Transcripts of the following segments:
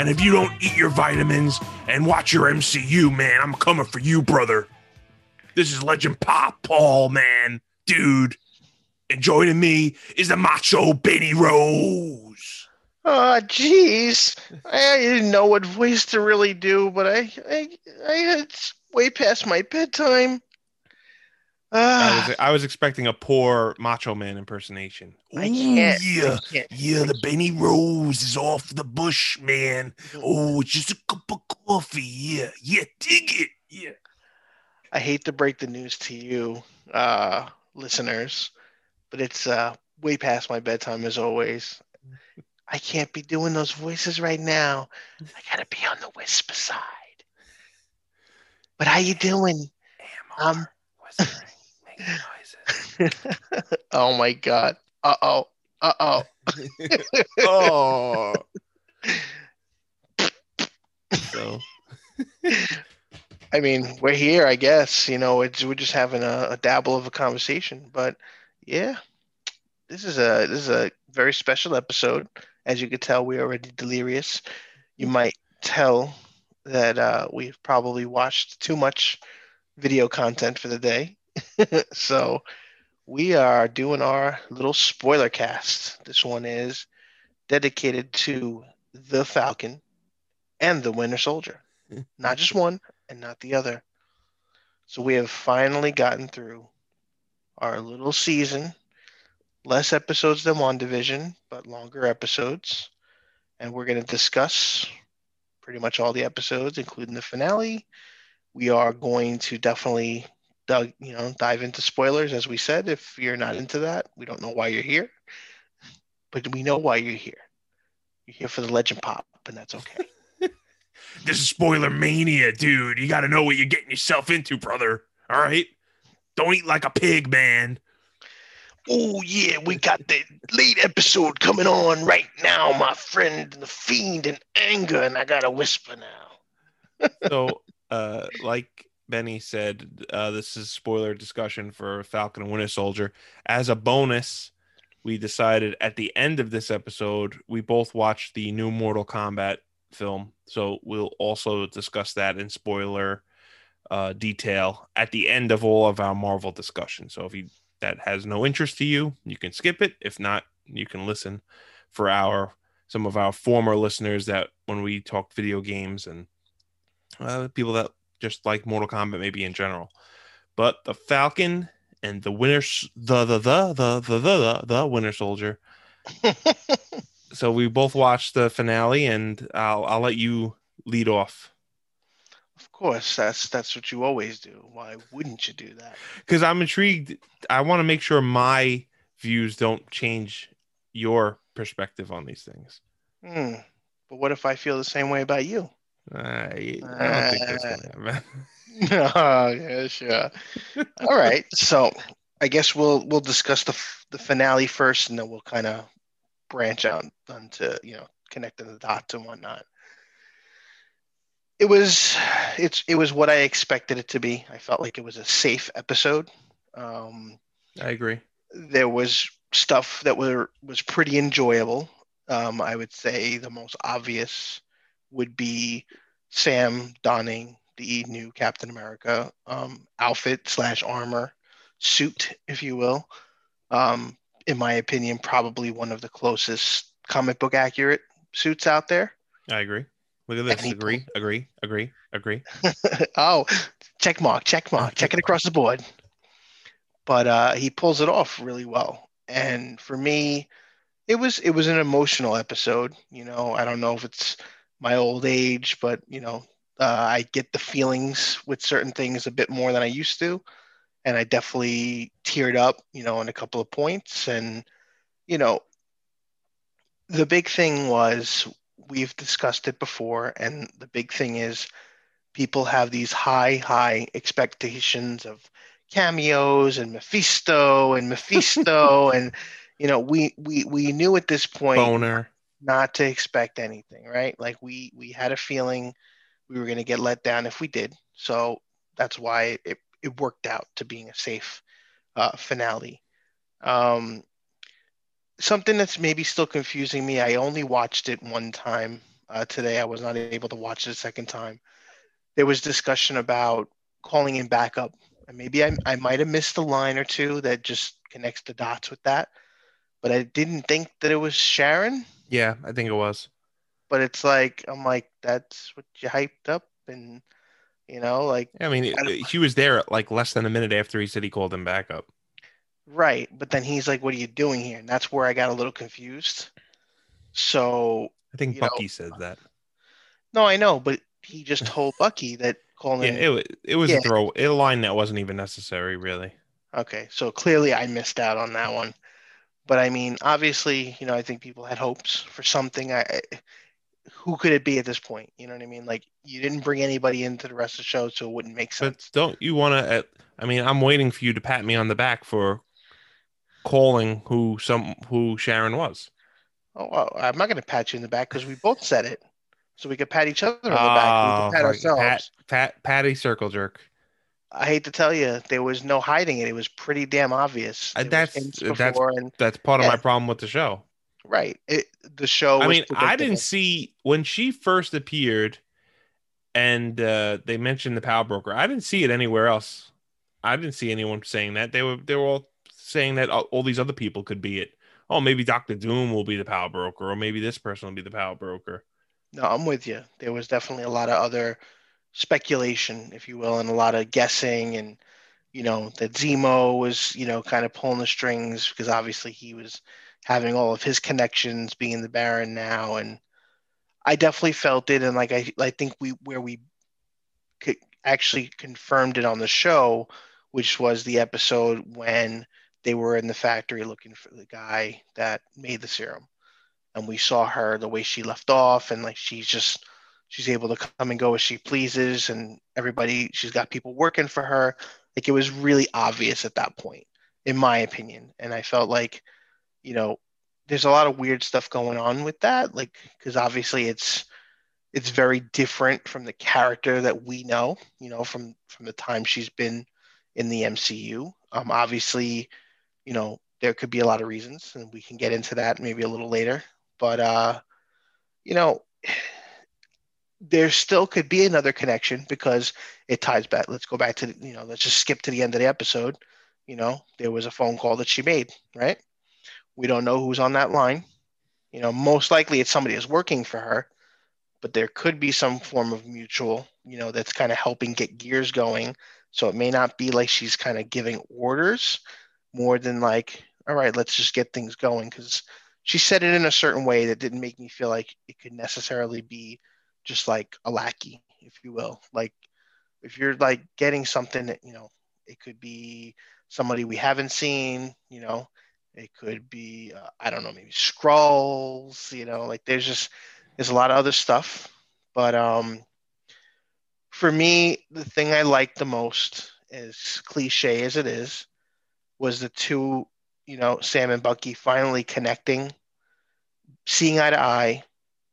And if you don't eat your vitamins and watch your MCU, man, I'm coming for you, brother. This is Legend Pop Paul, man. Dude. And joining me is the macho Benny Rose. Oh, jeez. I didn't know what voice to really do, but I, I, I it's way past my bedtime. I Ah, was, I was expecting a poor Macho Man impersonation. Ooh, can't. yeah. Yeah, the Benny Rose is off the bush, man. Oh, it's just a cup of coffee. Yeah, yeah, dig it. Yeah. I hate to break the news to you, uh, listeners, but it's uh, way past my bedtime as always. I can't be doing those voices right now. I gotta be on the whisper side. But how you doing? Um, whispering, making noises. oh my god. Uh oh. Uh oh. oh. so I mean, we're here, I guess. You know, it's we're just having a, a dabble of a conversation, but yeah, this is a this is a very special episode. As you could tell, we're already delirious. You might tell that uh, we've probably watched too much video content for the day, so we are doing our little spoiler cast. This one is dedicated to the Falcon and the Winter Soldier, not just one and not the other. So we have finally gotten through our little season. Less episodes than WandaVision, but longer episodes. And we're going to discuss pretty much all the episodes, including the finale. We are going to definitely dug, you know, dive into spoilers, as we said. If you're not into that, we don't know why you're here. But we know why you're here. You're here for the legend pop, and that's okay. This is spoiler mania, dude. You got to know what you're getting yourself into, brother. All right? Don't eat like a pig, man. Oh yeah, we got the late episode coming on right now, my friend, the fiend and anger, and I gotta whisper now. so uh like Benny said, uh, this is spoiler discussion for Falcon and Winter Soldier. As a bonus, we decided at the end of this episode, we both watched the new Mortal Kombat film. So we'll also discuss that in spoiler uh, detail at the end of all of our Marvel discussion. So if you that has no interest to you, you can skip it. If not, you can listen for our some of our former listeners that when we talked video games and uh, people that just like Mortal Kombat maybe in general. But the Falcon and the Winter the the the the the the, the, Winter Soldier. So we both watched the finale, and I'll I'll let you lead off Of course, that's that's what you always do. Why wouldn't you do that? because I'm intrigued. I want to make sure my views don't change your perspective on these things. Hmm. But what if I feel the same way about you? I, I don't think that's gonna happen. oh, yeah, sure. All right. So I guess we'll we'll discuss the f- the finale first, and then we'll kind of branch out onto you know connecting the dots and whatnot. It was it's it was what I expected it to be. I felt like it was a safe episode. Um, I agree. there was stuff that were was pretty enjoyable. Um, I would say the most obvious would be Sam donning the new Captain America um, outfit slash armor suit, if you will. Um, in my opinion, probably one of the closest comic book accurate suits out there. I agree. Look at this. He Agree. Agree. Agree. Agree. oh, check mark, check mark, check it across the board. But uh, he pulls it off really well, and for me, it was it was an emotional episode. You know, I don't know if it's my old age, but you know, uh, I get the feelings with certain things a bit more than I used to, and I definitely teared up. You know, in a couple of points, and you know, the big thing was we've discussed it before, and the big thing is people have these high, high expectations of cameos and Mephisto and Mephisto, and you know, we we we knew at this point Boner. Not to expect anything, right? Like we we had a feeling we were going to get let down if we did. So that's why it it worked out to being a safe uh, finale. Um, something that's maybe still confusing me. I only watched it one time uh, today. I was not able to watch it a second time. There was discussion about calling in backup, and maybe I, I might have missed a line or two that just connects the dots with that. But I didn't think that it was Sharon. Yeah, I think it was. But it's like I'm like that's what you hyped up, and you know, like I mean, I he was there like less than a minute after he said he called him back up. Right, but then he's like, "What are you doing here?" And that's where I got a little confused. So I think You know, Bucky said that. no, I know, but he just told Bucky that calling. Yeah, it was it was Yeah. a throw a line that wasn't even necessary, really. okay, so clearly I missed out on that one. But I mean, obviously, you know, I think people had hopes for something. I, who could it be at this point? You know what I mean? Like, you didn't bring anybody into the rest of the show, so it wouldn't make But sense. don't you want to? I mean, I'm waiting for you to pat me on the back for calling who some who Sharon was. Oh, well, I'm not going to pat you in the back because we both said it, so we could pat each other on the back. Oh, We could ah, pat fuck, ourselves. Pat, pat, Patty circle jerk. I hate to tell you, there was no hiding it. It was pretty damn obvious. Uh, There that's- hints that's- and That's part of Yeah. my problem with the show. right. It, the show. I mean, I didn't see when she first appeared, and uh, they mentioned the power broker. I didn't see it anywhere else. I didn't see anyone saying that. They were they were all saying that all, all these other people could be it. Oh, maybe Doctor Doom will be the power broker, or maybe this person will be the power broker. No, I'm with you. There was definitely a lot of other speculation, if you will, and a lot of guessing, and you know that Zemo was, you know, kind of pulling the strings because obviously he was having all of his connections, being the Baron now, and I definitely felt it, and like I, I think we where we could actually confirmed it on the show, which was the episode when they were in the factory looking for the guy that made the serum and we saw her the way she left off and like she's just she's able to come and go as she pleases and everybody she's got people working for her. Like it was really obvious at that point in my opinion. And i felt like you know there's a lot of weird stuff going on with that like because obviously it's it's very different from the character that we know you know from from the time she's been in the mcu um obviously you know there could be a lot of reasons and we can get into that maybe a little later. But uh you know there still could be another connection because it ties back. Let's go back to you know let's just skip to the end of the episode. You know there was a phone call that she made right? We don't know who's on that line. You know most likely it's somebody that's working for her but there could be some form of mutual you know that's kind of helping get gears going. So it may not be like she's kind of giving orders more than like all right let's just get things going because she said it in a certain way that didn't make me feel like it could necessarily be just like a lackey, if you will. Like if you're like getting something that, you know, it could be somebody we haven't seen, you know, it could be, uh, I don't know, maybe scrolls, you know, like there's just, there's a lot of other stuff. But um, for me, the thing I liked the most, as cliche as it is, was the two, you know, Sam and Bucky finally connecting, seeing eye to eye,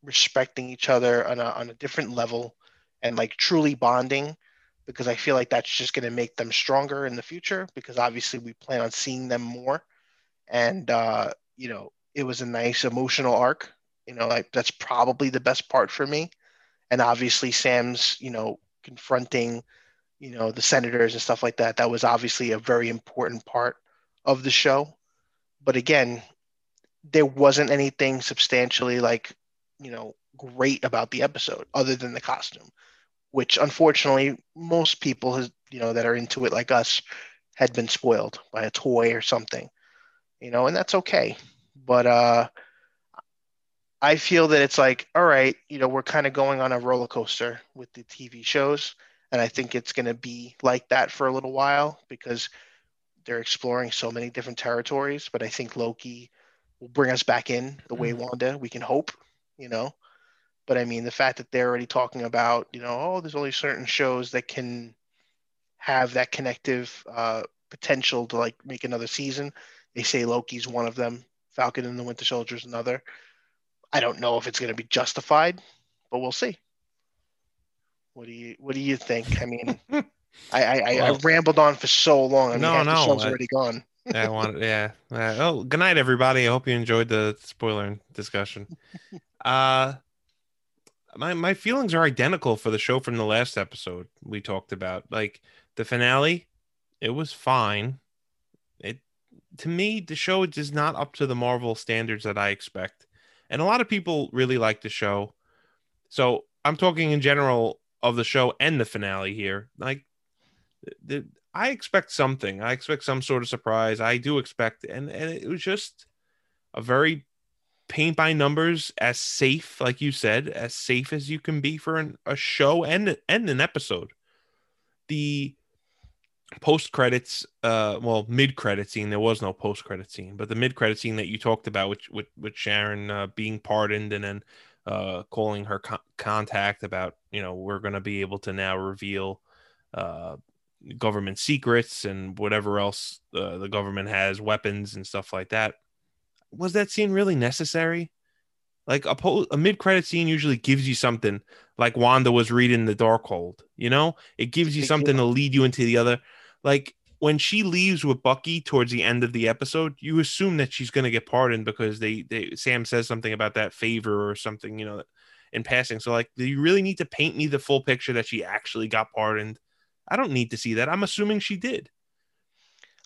respecting each other on a, on a different level, and like truly bonding. Because I feel like that's just going to make them stronger in the future. Because obviously we plan on seeing them more, and uh, you know, it was a nice emotional arc. You know, like that's probably the best part for me. And obviously Sam's, you know, confronting, you know, the senators and stuff like that. That was obviously a very important part of the show. But again, there wasn't anything substantially like, you know, great about the episode other than the costume, which unfortunately most people has, you know, that are into it like us had been spoiled by a toy or something. You know, and that's okay. But uh I feel that it's like, all right, you know, we're kind of going on a roller coaster with the TV shows. And I think it's going to be like that for a little while because they're exploring so many different territories. But I think Loki will bring us back in the way Wanda, we can hope, you know. But I mean, the fact that they're already talking about, you know, oh, there's only certain shows that can have that connective uh, potential to like make another season. They say Loki's one of them, Falcon and the Winter Soldier's another. I don't know if it's going to be justified, but we'll see. What do you What do you think? I mean, I I, I, Well- I rambled on for so long. I mean, No, half the no, show's I- already gone. I want, yeah. Uh, oh, good night, everybody. I hope you enjoyed the spoiler discussion. Uh, my my feelings are identical for the show from the last episode we talked about. Like the finale, it was fine. It to me, the show is not up to the Marvel standards that I expect, and a lot of people really like the show. So I'm talking in general of the show and the finale here. Like the, I expect something. I expect some sort of surprise. I do expect, and and it was just a very paint by numbers, as safe, like you said, as safe as you can be for an, a show and and an episode. The post credits, uh, well, mid credit scene. There was no post credit scene, but the mid credit scene that you talked about, which with with Sharon uh, being pardoned and then uh, calling her co- contact about, you know, we're going to be able to now reveal. Uh, government secrets and whatever else uh, the government has weapons and stuff like that was that scene really necessary? Like a, po- a mid-credit scene usually gives you something like wanda was reading the darkhold you know? It gives you something to lead you into the other like when she leaves with bucky towards the end of the episode you assume that she's going to get pardoned because they, they sam says something about that favor or something you know in passing. So like do you really need to paint me the full picture that she actually got pardoned? I don't need to see that. I'm assuming she did.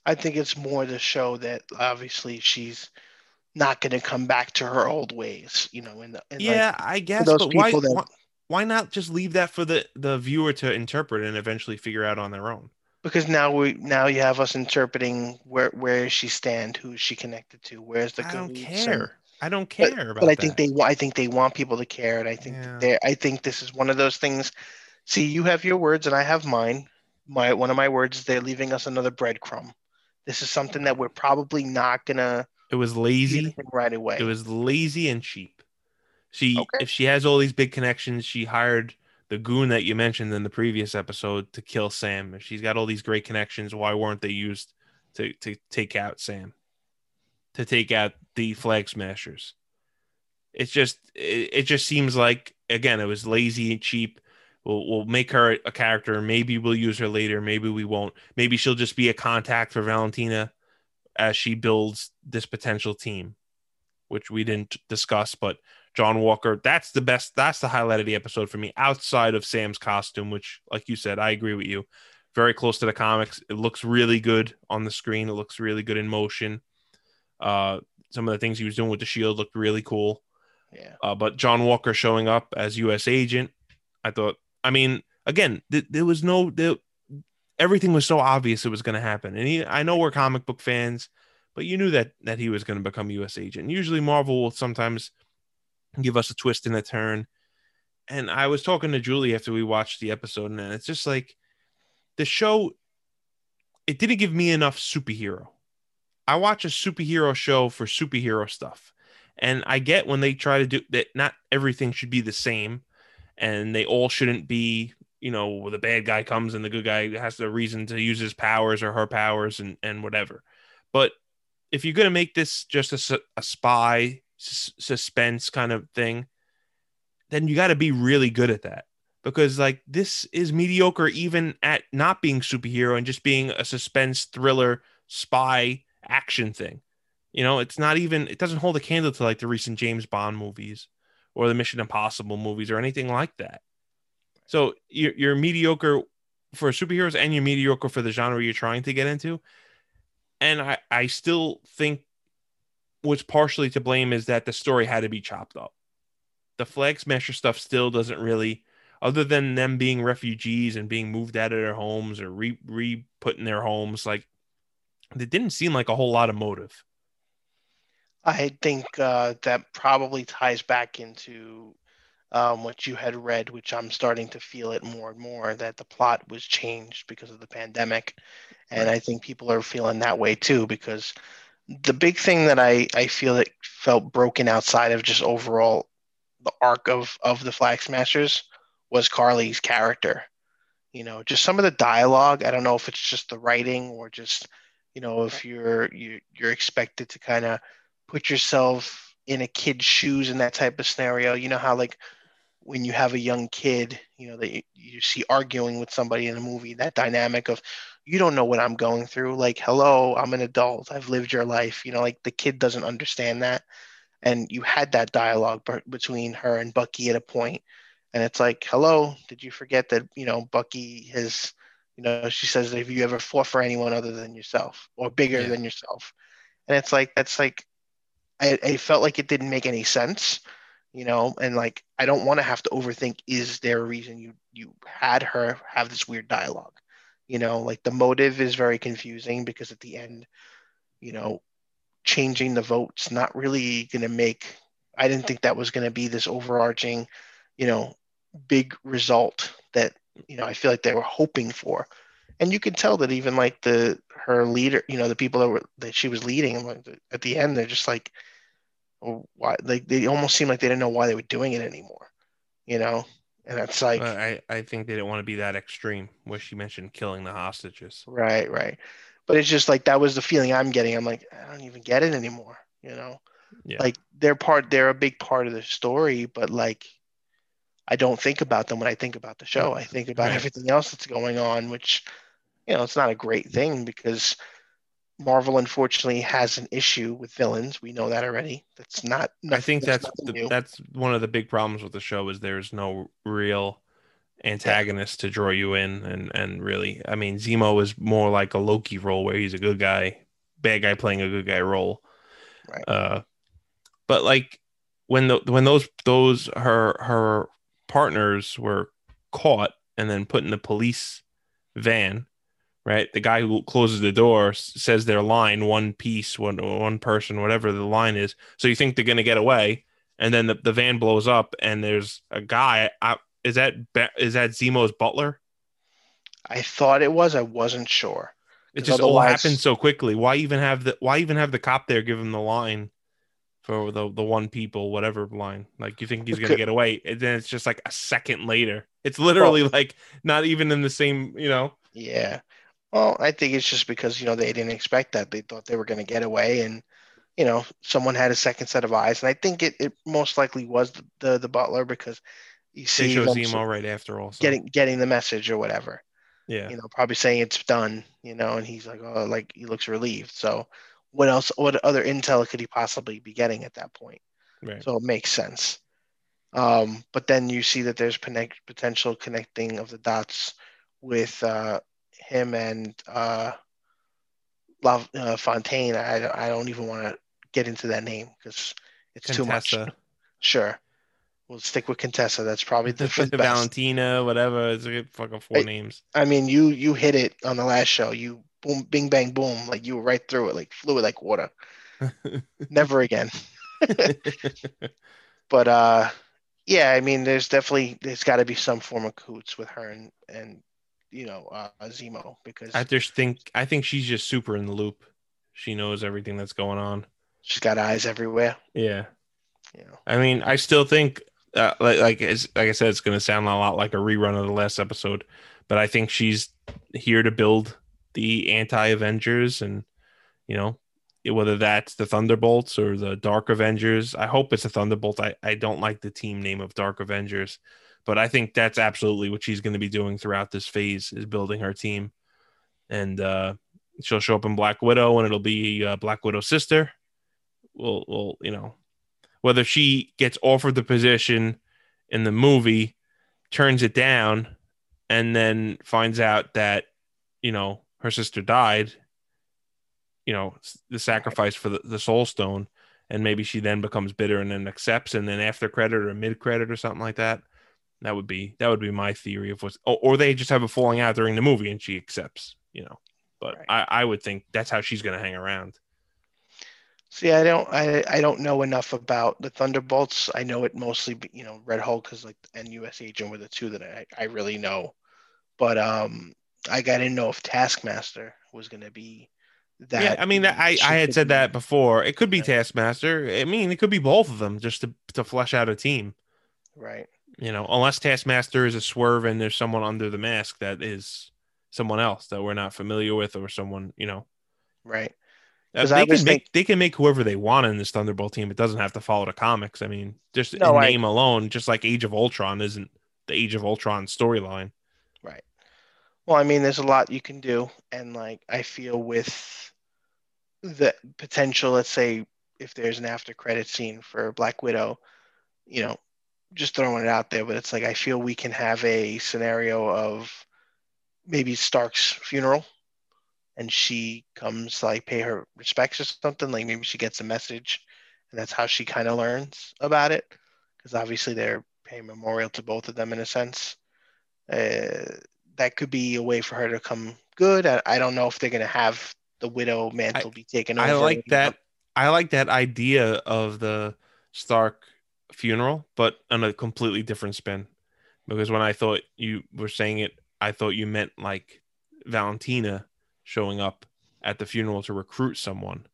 I think it's more to show that obviously she's not going to come back to her old ways, you know. And, and yeah, I guess. those But why, that- why? Not just leave that for the the viewer to interpret and eventually figure out on their own? because now we now you have us interpreting where where does she stand, who is she connected to, where's the I don't care. I don't But- care about but I that. think they I think they want people to care, and I think Yeah. they I think this is one of those things. See, you have your words, and I have mine. My one of my words is they're leaving us another breadcrumb. This is something that we're probably not gonna it was lazy. right away. It was lazy and cheap. She Okay. if she has all these big connections, she hired the goon that you mentioned in the previous episode to kill Sam. If she's got all these great connections, why weren't they used to to take out Sam? To take out the flag smashers. It's just it, it just seems like again it was lazy and cheap. We'll, we'll make her a character. Maybe we'll use her later. Maybe we won't. Maybe she'll just be a contact for Valentina as she builds this potential team, which we didn't discuss. But John Walker, that's the best. That's the highlight of the episode for me, outside of Sam's costume, which, like you said, I agree with you. Very close to the comics. It looks really good on the screen. It looks really good in motion. Uh, some of the things he was doing with the shield looked really cool. yeah. Uh, but John Walker showing up as U.S. agent, I thought. I mean, again, th- there was no. There, everything was so obvious it was going to happen, and he, I know we're comic book fans, but you knew that that he was going to become U.S. agent. Usually, Marvel will sometimes give us a twist and a turn. And I was talking to Julie after we watched the episode, and it's just like the show. It didn't give me enough superhero. I watch a superhero show for superhero stuff. And I get when they try to do that, not everything should be the same and they all shouldn't be, you know, the bad guy comes and the good guy has the reason to use his powers or her powers and, and whatever. But if you're going to make this just a, a spy sus- suspense kind of thing, then you got to be really good at that because like this is mediocre even at not being superhero and just being a suspense thriller spy action thing. You know, it's not even it doesn't hold a candle to like the recent James Bond movies or the Mission Impossible movies or anything like that. So you're, you're mediocre for superheroes and you're mediocre for the genre you're trying to get into. And I, I still think what's partially to blame is that the story had to be chopped up. The Flag Smasher stuff still doesn't really, other than them being refugees and being moved out of their homes or re, re put in their homes, like it didn't seem like a whole lot of motive. I think uh, that probably ties back into um, what you had read, which I'm starting to feel it more and more that the plot was changed because of the pandemic. And I think people are feeling that way too, because the big thing that I, I feel that felt broken outside of just overall the arc of, of the Flag Smashers was Karli's character. You know, just some of the dialogue. I don't know if it's just the writing or just, you know, if you're you, you're expected to kind of put yourself in a kid's shoes in that type of scenario. You know how like when you have a young kid, you know, that you, you see arguing with somebody in a movie, that dynamic of you don't know what I'm going through. Like, hello, I'm an adult. I've lived your life. You know, like the kid doesn't understand that. And you had that dialogue b- between her and Bucky at a point, and it's like, hello, did you forget that you know Bucky has, you know, she says, have you ever fought for anyone other than yourself or bigger Yeah. than yourself? And it's like that's like, I, I felt like it didn't make any sense you know and like i don't want to have to overthink is there a reason you you had her have this weird dialogue? You know like the motive is very confusing because at the end you know changing the votes not really going to make i didn't think that was going to be this overarching you know big result that you know i feel like they were hoping for. And you could tell that even like the her leader you know the people that were that she was leading like at the end they're just like why like they almost seemed like they didn't know why they were doing it anymore you know and that's like I, I think they didn't want to be that extreme where she mentioned killing the hostages. right right but it's just like that was the feeling i'm getting i'm like i don't even get it anymore you know Yeah. like they're part they're a big part of the story but like i don't think about them when i think about the show i think about Right. everything else that's going on which you know it's not a great thing because marvel unfortunately has an issue with villains we know that already that's not I think that's nothing the, that's one of the big problems with the show is there's no real antagonist to draw you in and and really I mean Zemo is more like a Loki role where he's a good guy, bad guy playing a good guy role. Right. Uh but like when the when those those her her partners were caught and then put in the police van, right? The guy who closes the door says their line, one piece, one one person, whatever the line is. So you think they're gonna get away, and then the, the van blows up, and there's a guy. I, is that is that Zemo's butler? i thought it was i wasn't sure It just all happened so quickly. Why even have the Why even have the cop there give him the line for the the one people whatever line? Like you think he's gonna get away, and then it's just like a second later. It's literally like not even in the same. You know. Yeah. Well, I think it's just because, you know, they didn't expect that. They thought they were going to get away and, you know, someone had a second set of eyes. And I think it, it most likely was the, the, the butler because you see show them Zemo right after also. getting getting the message or whatever, yeah. you know, probably saying it's done, you know, and he's like, oh, like he looks relieved. So what else, what other intel could he possibly be getting at that point? Right. So it makes sense. Um, but then you see that there's potential connecting of the dots with uh, him and uh, La, uh, Fontaine. I, I don't even want to get into that name because it's too much. Contessa. Sure. We'll stick with Contessa. That's probably the, best. Valentina, whatever. It's like fucking four Hey. names. I mean, you you hit it on the last show. You boom, bing, bang, boom. Like you were right through it, like fluid like water. Never again. but uh yeah i mean there's definitely there's got to be some form of coots with her and and you know uh zemo because I just think I think she's just super in the loop. She knows everything that's going on. she's got eyes everywhere Yeah. Yeah. I mean, I still think, uh, like, like, it's, like I said, it's going to sound a lot like a rerun of the last episode, but I think she's here to build the anti Avengers and, you know, whether that's the Thunderbolts or the Dark Avengers. I hope it's a Thunderbolt. I, I don't like the team name of Dark Avengers, but I think that's absolutely what she's going to be doing throughout this phase is building her team. And uh, she'll show up in Black Widow and it'll be uh, Black Widow's sister. We'll, you know, whether she gets offered the position in the movie, turns it down, and then finds out that, you know, her sister died, you know, the sacrifice for the, the soul stone, and maybe she then becomes bitter and then accepts, and then after credit or mid credit or something like that. That would be that would be my theory of what's or, or they just have a falling out during the movie and she accepts, you know. But Right. I, I would think that's how she's gonna hang around. see i don't i i don't know enough about the thunderbolts i know it mostly you know red hulk is like and us agent were the two that i i really know but um i got to know if taskmaster was going to be that yeah, I mean, I I had said be- that before. It could be Yeah. Taskmaster. I mean, it could be both of them just to to flesh out a team. right You know, unless Taskmaster is a swerve and there's someone under the mask that is someone else that we're not familiar with or someone, you know. Right. Uh, they I can make they can make whoever they want in this Thunderbolt team. It doesn't have to follow the comics. I mean, just No, in I- name alone, just like Age of Ultron isn't the Age of Ultron storyline. Right. Well, I mean, there's a lot you can do, and like I feel with the potential, let's say if there's an after credit scene for Black Widow, you know, just throwing it out there, but it's like I feel we can have a scenario of maybe Stark's funeral and she comes like pay her respects or something, like maybe she gets a message and that's how she kind of learns about it because obviously they're paying memorial to both of them in a sense uh, that could be a way for her to come good. I, I don't know if they're going to have the widow mantle be taken over. I like that. I like that idea of the Stark funeral, but on a completely different spin. Because when I thought you were saying it, I thought you meant like Valentina showing up at the funeral to recruit someone.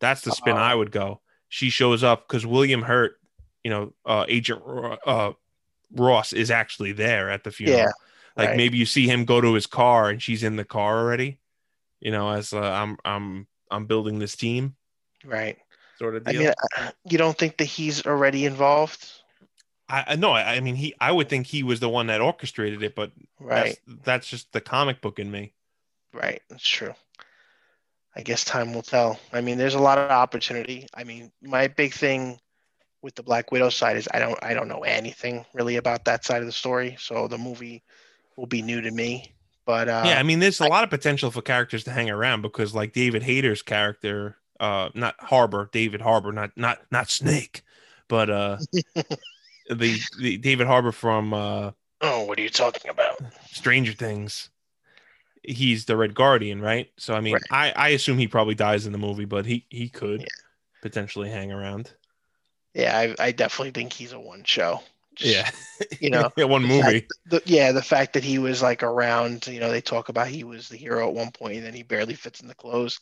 That's the spin Oh. I would go. She shows up because William Hurt, you know, uh, Agent uh, Ross is actually there at the funeral. Yeah, like right. maybe you see him go to his car and she's in the car already. You know, as uh, I'm I'm I'm building this team Right. Sort of I mean, you don't think that he's already involved? I, I no, I, I mean he. I would think he was the one that orchestrated it, but Right. that's, that's just the comic book in me. Right. That's true. I guess time will tell. I mean, there's a lot of opportunity. I mean, my big thing with the Black Widow side is I don't I don't know anything really about that side of the story, so the movie will be new to me. But uh, yeah, I mean, there's a lot of potential for characters to hang around because, like David Hayter's character, uh, not Harbor, David Harbor, not not not Snake, but uh, the the David Harbor from uh, oh, what are you talking about? Stranger Things. He's the Red Guardian, right? So I mean, Right. I I assume he probably dies in the movie, but he he could Yeah. potentially hang around. Yeah, I, I definitely think he's a one show. Yeah, you know, yeah, one fact- movie. the, yeah, the fact that he was like around, you know, they talk about he was the hero at one point and then he barely fits in the clothes.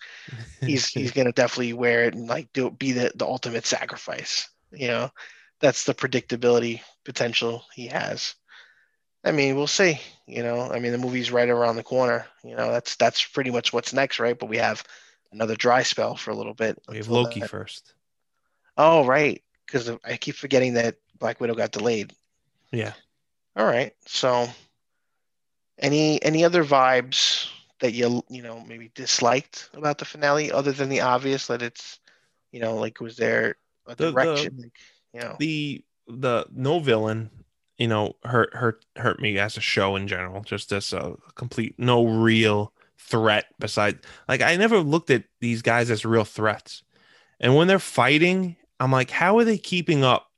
He's he's gonna definitely wear it and like do be the, the ultimate sacrifice. You know, that's the predictability potential he has. I mean, we'll see. You know, I mean, the movie's right around the corner. You know, that's that's pretty much what's next, right? But we have another dry spell for a little bit. we have Loki that. first. Oh, right, because I keep forgetting that Black Widow got delayed. Yeah. All right. So, any any other vibes that you you know maybe disliked about the finale, other than the obvious that it's, you know, like was there a The- the- direction? like, you know, the the no villain you know hurt hurt hurt me as a show in general just as a complete no real threat besides like i never looked at these guys as real threats and when they're fighting i'm like how are they keeping up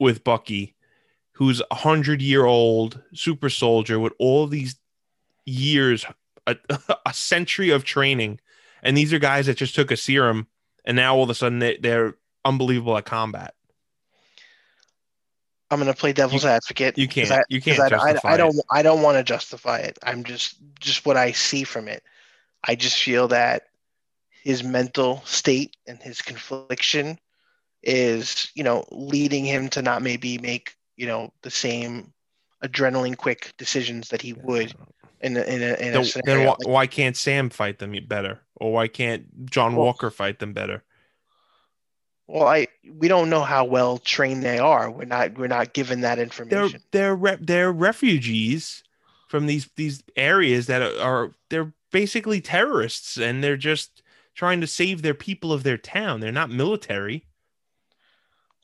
with bucky who's a hundred year old super soldier with all these years a, a century of training and these are guys that just took a serum and now all of a sudden they, they're unbelievable at combat I'm gonna play devil's advocate. You can't. I- you can't I, I, I don't. it. I don't want to justify it. I'm just just what I see from it. I just feel that his mental state and his confliction is, you know, leading him to not maybe make, you know, the same adrenaline quick decisions that he would in a, in a, in a Then, then why, why can't Sam fight them better, or why can't John Well- Walker fight them better? well, I we don't know how well trained they are. We're not we're not given that information They're they're re- they're refugees from these these areas that are, are they're basically terrorists, and they're just trying to save their people of their town. They're not military.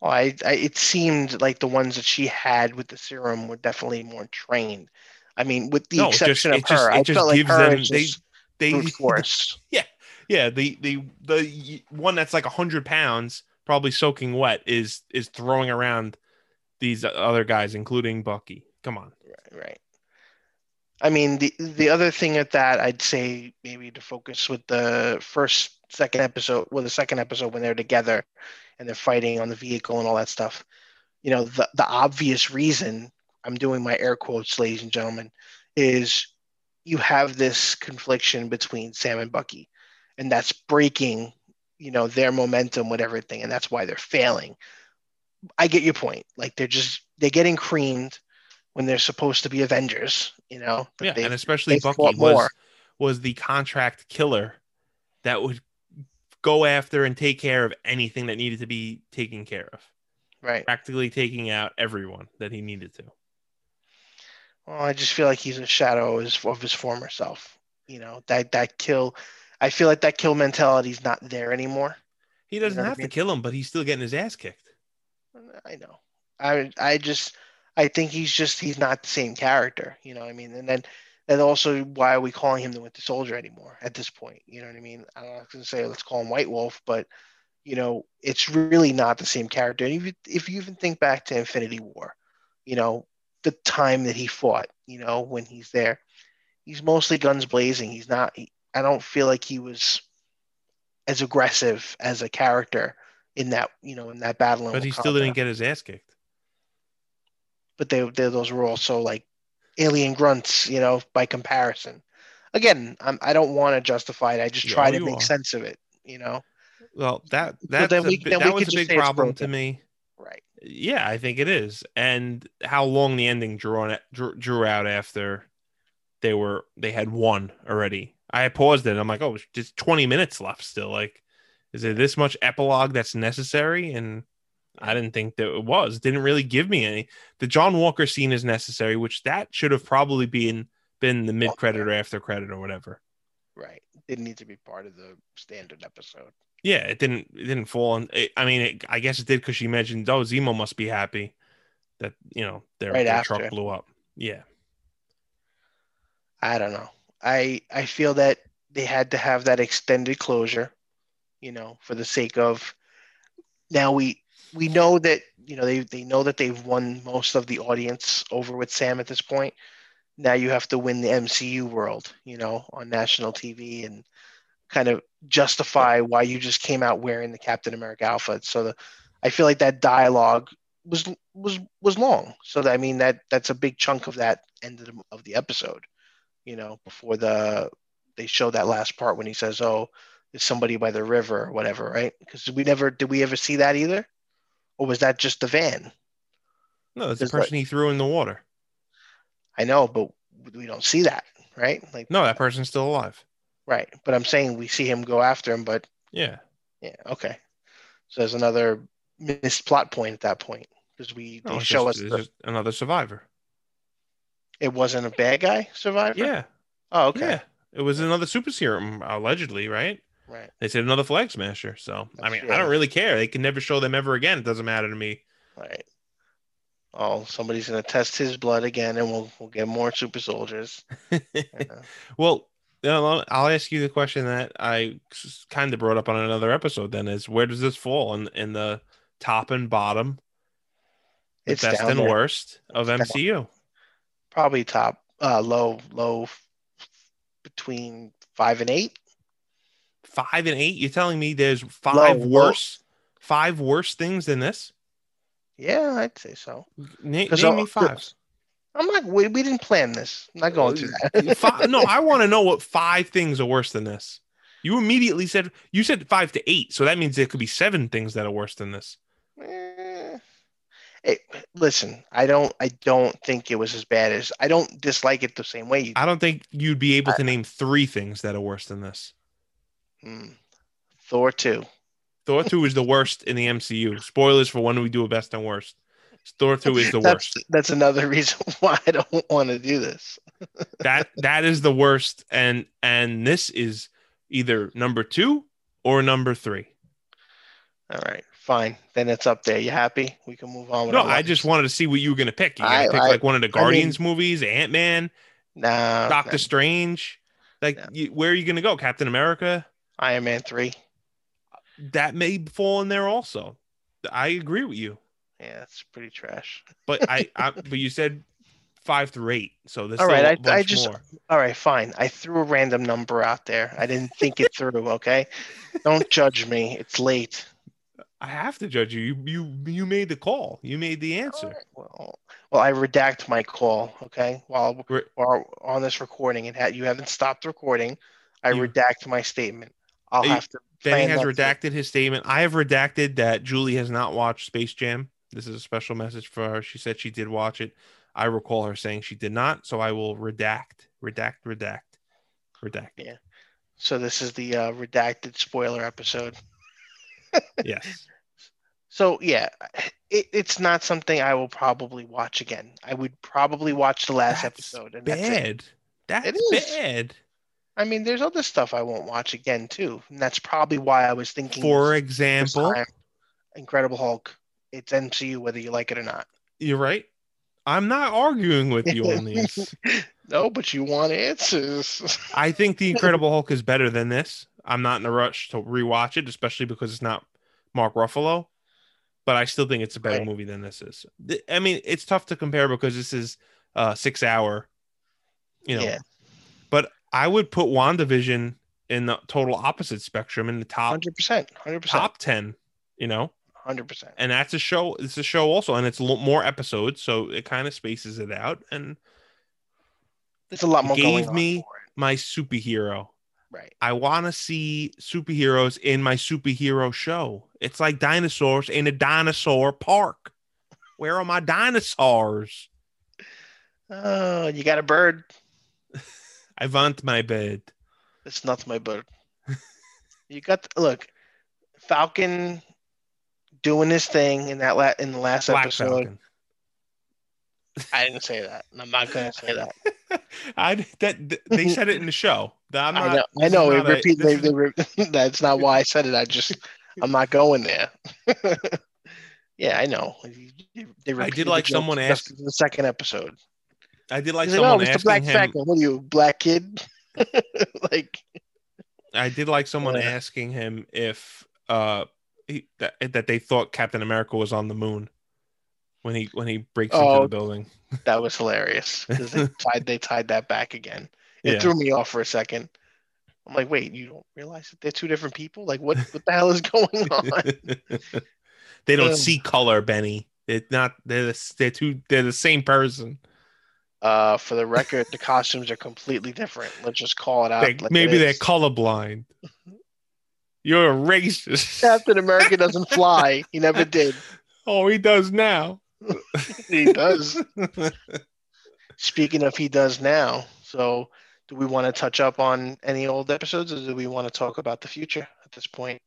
Well, I, I it seemed like the ones that she had with the serum were definitely more trained. I mean, with the No, it just- exception of just- her, it I just felt like her them- they- They brute force. yeah yeah. the the the one that's like hundred pounds, probably soaking wet, is is throwing around these other guys, including Bucky. Come on. right. I mean, the the other thing at that I'd say maybe to focus with the first second episode, well, the second episode when they're together and they're fighting on the vehicle and all that stuff. You know, the the obvious reason I'm doing my air quotes, ladies and gentlemen, is you have this confliction between Sam and Bucky, and that's breaking, you know, their momentum with everything, and that's why they're failing. I get your point. Like they're just they're getting creamed when they're supposed to be Avengers, you know. Yeah, they- and especially Bucky was more. was the contract killer that would go after and take care of anything that needed to be taken care of. Right. Practically taking out everyone that he needed to. Well, I just feel like he's a shadow of his, of his former self. You know that that kill. I feel like that kill mentality is not there anymore. He doesn't know what I have mean? to kill him, but he's still getting his ass kicked. I know. I I just I think he's just he's not the same character. You know what I mean? And then and also why are we calling him the Winter Soldier anymore at this point? You know what I mean? I'm not going to say let's call him White Wolf, but you know it's really not the same character. And if you, if you even think back to Infinity War, you know the time that he fought, you know when he's there, he's mostly guns blazing. He's not. He, I don't feel like he was as aggressive as a character in that you know in that battle. But he still didn't get his ass kicked. but they, they those were also like alien grunts, you know, by comparison. Again, I'm, I don't want to justify it. I just try oh, to make are. sense of it, you know. Well, that that's a, we- we that was a big problem to me. Right. Yeah, I think it is. And how long the ending drew on drew, drew out after they were they had won already. I paused it. I'm like, oh, just 20 minutes left still. Like, is there this much epilogue that's necessary? And I didn't think that it was. Didn't really give me any. The John Walker scene is necessary, which that should have probably been been the mid credit or after credit or whatever. Right. Didn't need to be part of the standard episode. Yeah, it didn't. It didn't fall on. It, I mean, it, I guess it did because she mentioned, "Oh, Zemo must be happy that you know their, Right their truck blew up." Yeah, I don't know. I I feel that they had to have that extended closure, you know, for the sake of now we we know that you know they they know that they've won most of the audience over with Sam at this point. Now you have to win the MCU world, you know, on national TV and kind of justify why you just came out wearing the Captain America outfit. So the, I feel like that dialogue was was was long. So that, I mean that that's a big chunk of that end of the, of the episode you know, before the they show that last part when he says, "Oh, there's somebody by the river or whatever," right? Because we never did we ever see that either, or was that just the van? no, it's the It's like- person he threw in the water. I know, but we don't see that, right? Like, No, that person's still alive. right? But I'm saying we see him go after him, but Yeah, yeah, okay. So there's another missed plot point at that point because we no, they show just, us the, another survivor. it wasn't a bad guy survivor. Yeah, Oh, okay. yeah, it was another super serum allegedly, right? Right. They said another flag smasher. So I mean, true. I don't really care. They can never show them ever again. It doesn't matter to me. Right. Oh, somebody's gonna test his blood again, and we'll we'll get more super soldiers. Yeah. Well, I'll ask you the question that I kind of brought up on another episode. Then is where does this fall in in the top and bottom, the It's best and there. worst of It's down. MCU? Probably top, uh, low, low, between five and eight. Five and eight. You're telling me there's five low. worse, five worse things than this? Yeah, I'd say so. Na- name I'll- me five. I'm not. We, we didn't plan this. I'm not going through that. Fi- no, I want to know what five things are worse than this. You immediately said you said five to eight, so that means there could be seven things that are worse than this. Eh, it- listen, I don't. I don't think it was as bad as. I don't dislike it the same way you. I don't think you'd be able to name three things that are worse than this. Hmm. Thor two. Thor 2 is the worst in the MCU. Spoilers for when we do a best and worst. Thor 2 is the that's worst. that's another reason why I don't want to do this. That that is the worst and and this is either number 2 or number 3. All right, fine. Then it's up there. You happy? We can move on. With No, I just wanted to see what you were going to pick. You going I- to pick I- like one of the Guardians movies, Ant-Man, Nah, Doctor nah. Strange. Like No. you, where are you going to go? Captain America? Iron Man three. That may fall in there also. I agree with you. Yeah, it's pretty trash. But I, I but you said 5 through 8. So there's All right, a I- I just- more. All right, fine. I threw a random number out there. I didn't think it through. Okay, don't judge me. It's late. I have to judge you. You you you made the call. You made the answer. Well, well, I redact my call. Okay, while Re- while on this recording, had you haven't stopped recording. I You- redact my statement. I'll Hey, have to. Benny has redacted his statement. I have redacted that Julie has not watched Space Jam. This is a special message for her. She said she did watch it. I recall her saying she did not, so I will redact, redact, redact, redact. Yeah. So this is the uh, redacted spoiler episode. Yes. So yeah, it, it's not something I will probably watch again. I would probably watch the last That's episode, and that's it. Bad. That's It is. bad. I mean, there's other stuff I won't watch again too, and that's probably why I was thinking. For example, time, Incredible Hulk. It's MCU whether you like it or not. you're right. I'm not arguing with you on these. No, but you want answers. I think The Incredible Hulk is better than this. I'm not in a rush to rewatch it, especially because it's not Mark Ruffalo. But I still think it's a better Right. movie than this is. I mean, it's tough to compare because this is uh six hour, you know. Yeah. I would put WandaVision in the total opposite spectrum in the top Hundred percent, hundred percent, top ten, you know. hundred percent. And that's a show. It's a show also, and it's more episodes, so it kind of spaces it out. And There's a lot more gave me- my superhero. Right. I want to see superheroes in my superhero show. It's like dinosaurs in a dinosaur park. Where are my dinosaurs? Oh, you got a bird. I want my bed. It's not my bird. you got look, Falcon doing his thing in that la- in the last Black episode. Falcon. I didn't say that. I'm not gonna say that. I that th- they said it in the show. That I'm I know. I know. Not a- repeat. They, is- they re- that's not why I said it. I just I'm not going there. yeah, I know. They- they I did like someone asked- in the second episode. I did like He's like, oh, someone Mr. Black him. Falcon. What are you, black kid? like, I did like someone Yeah. asking him if uh he, that that they thought Captain America was on the moon when he when he breaks into Oh. the building. that was hilarious because they tied they tied that back again. It Yeah. threw me off for a second. I'm like, wait, you don't realize that they're two different people? Like, what what the hell is going on? they don't Um, see color, Benny. They're not. They're the, they're two. They're the same person. Uh, for the record, the costumes are completely different. Let's just call it out. They- like it maybe they're colorblind. You're a racist. Captain America doesn't fly. He never did. oh, he does now. He does. Speaking of he does now, so do we want to touch up on any old episodes or do we want to talk about the future at this point?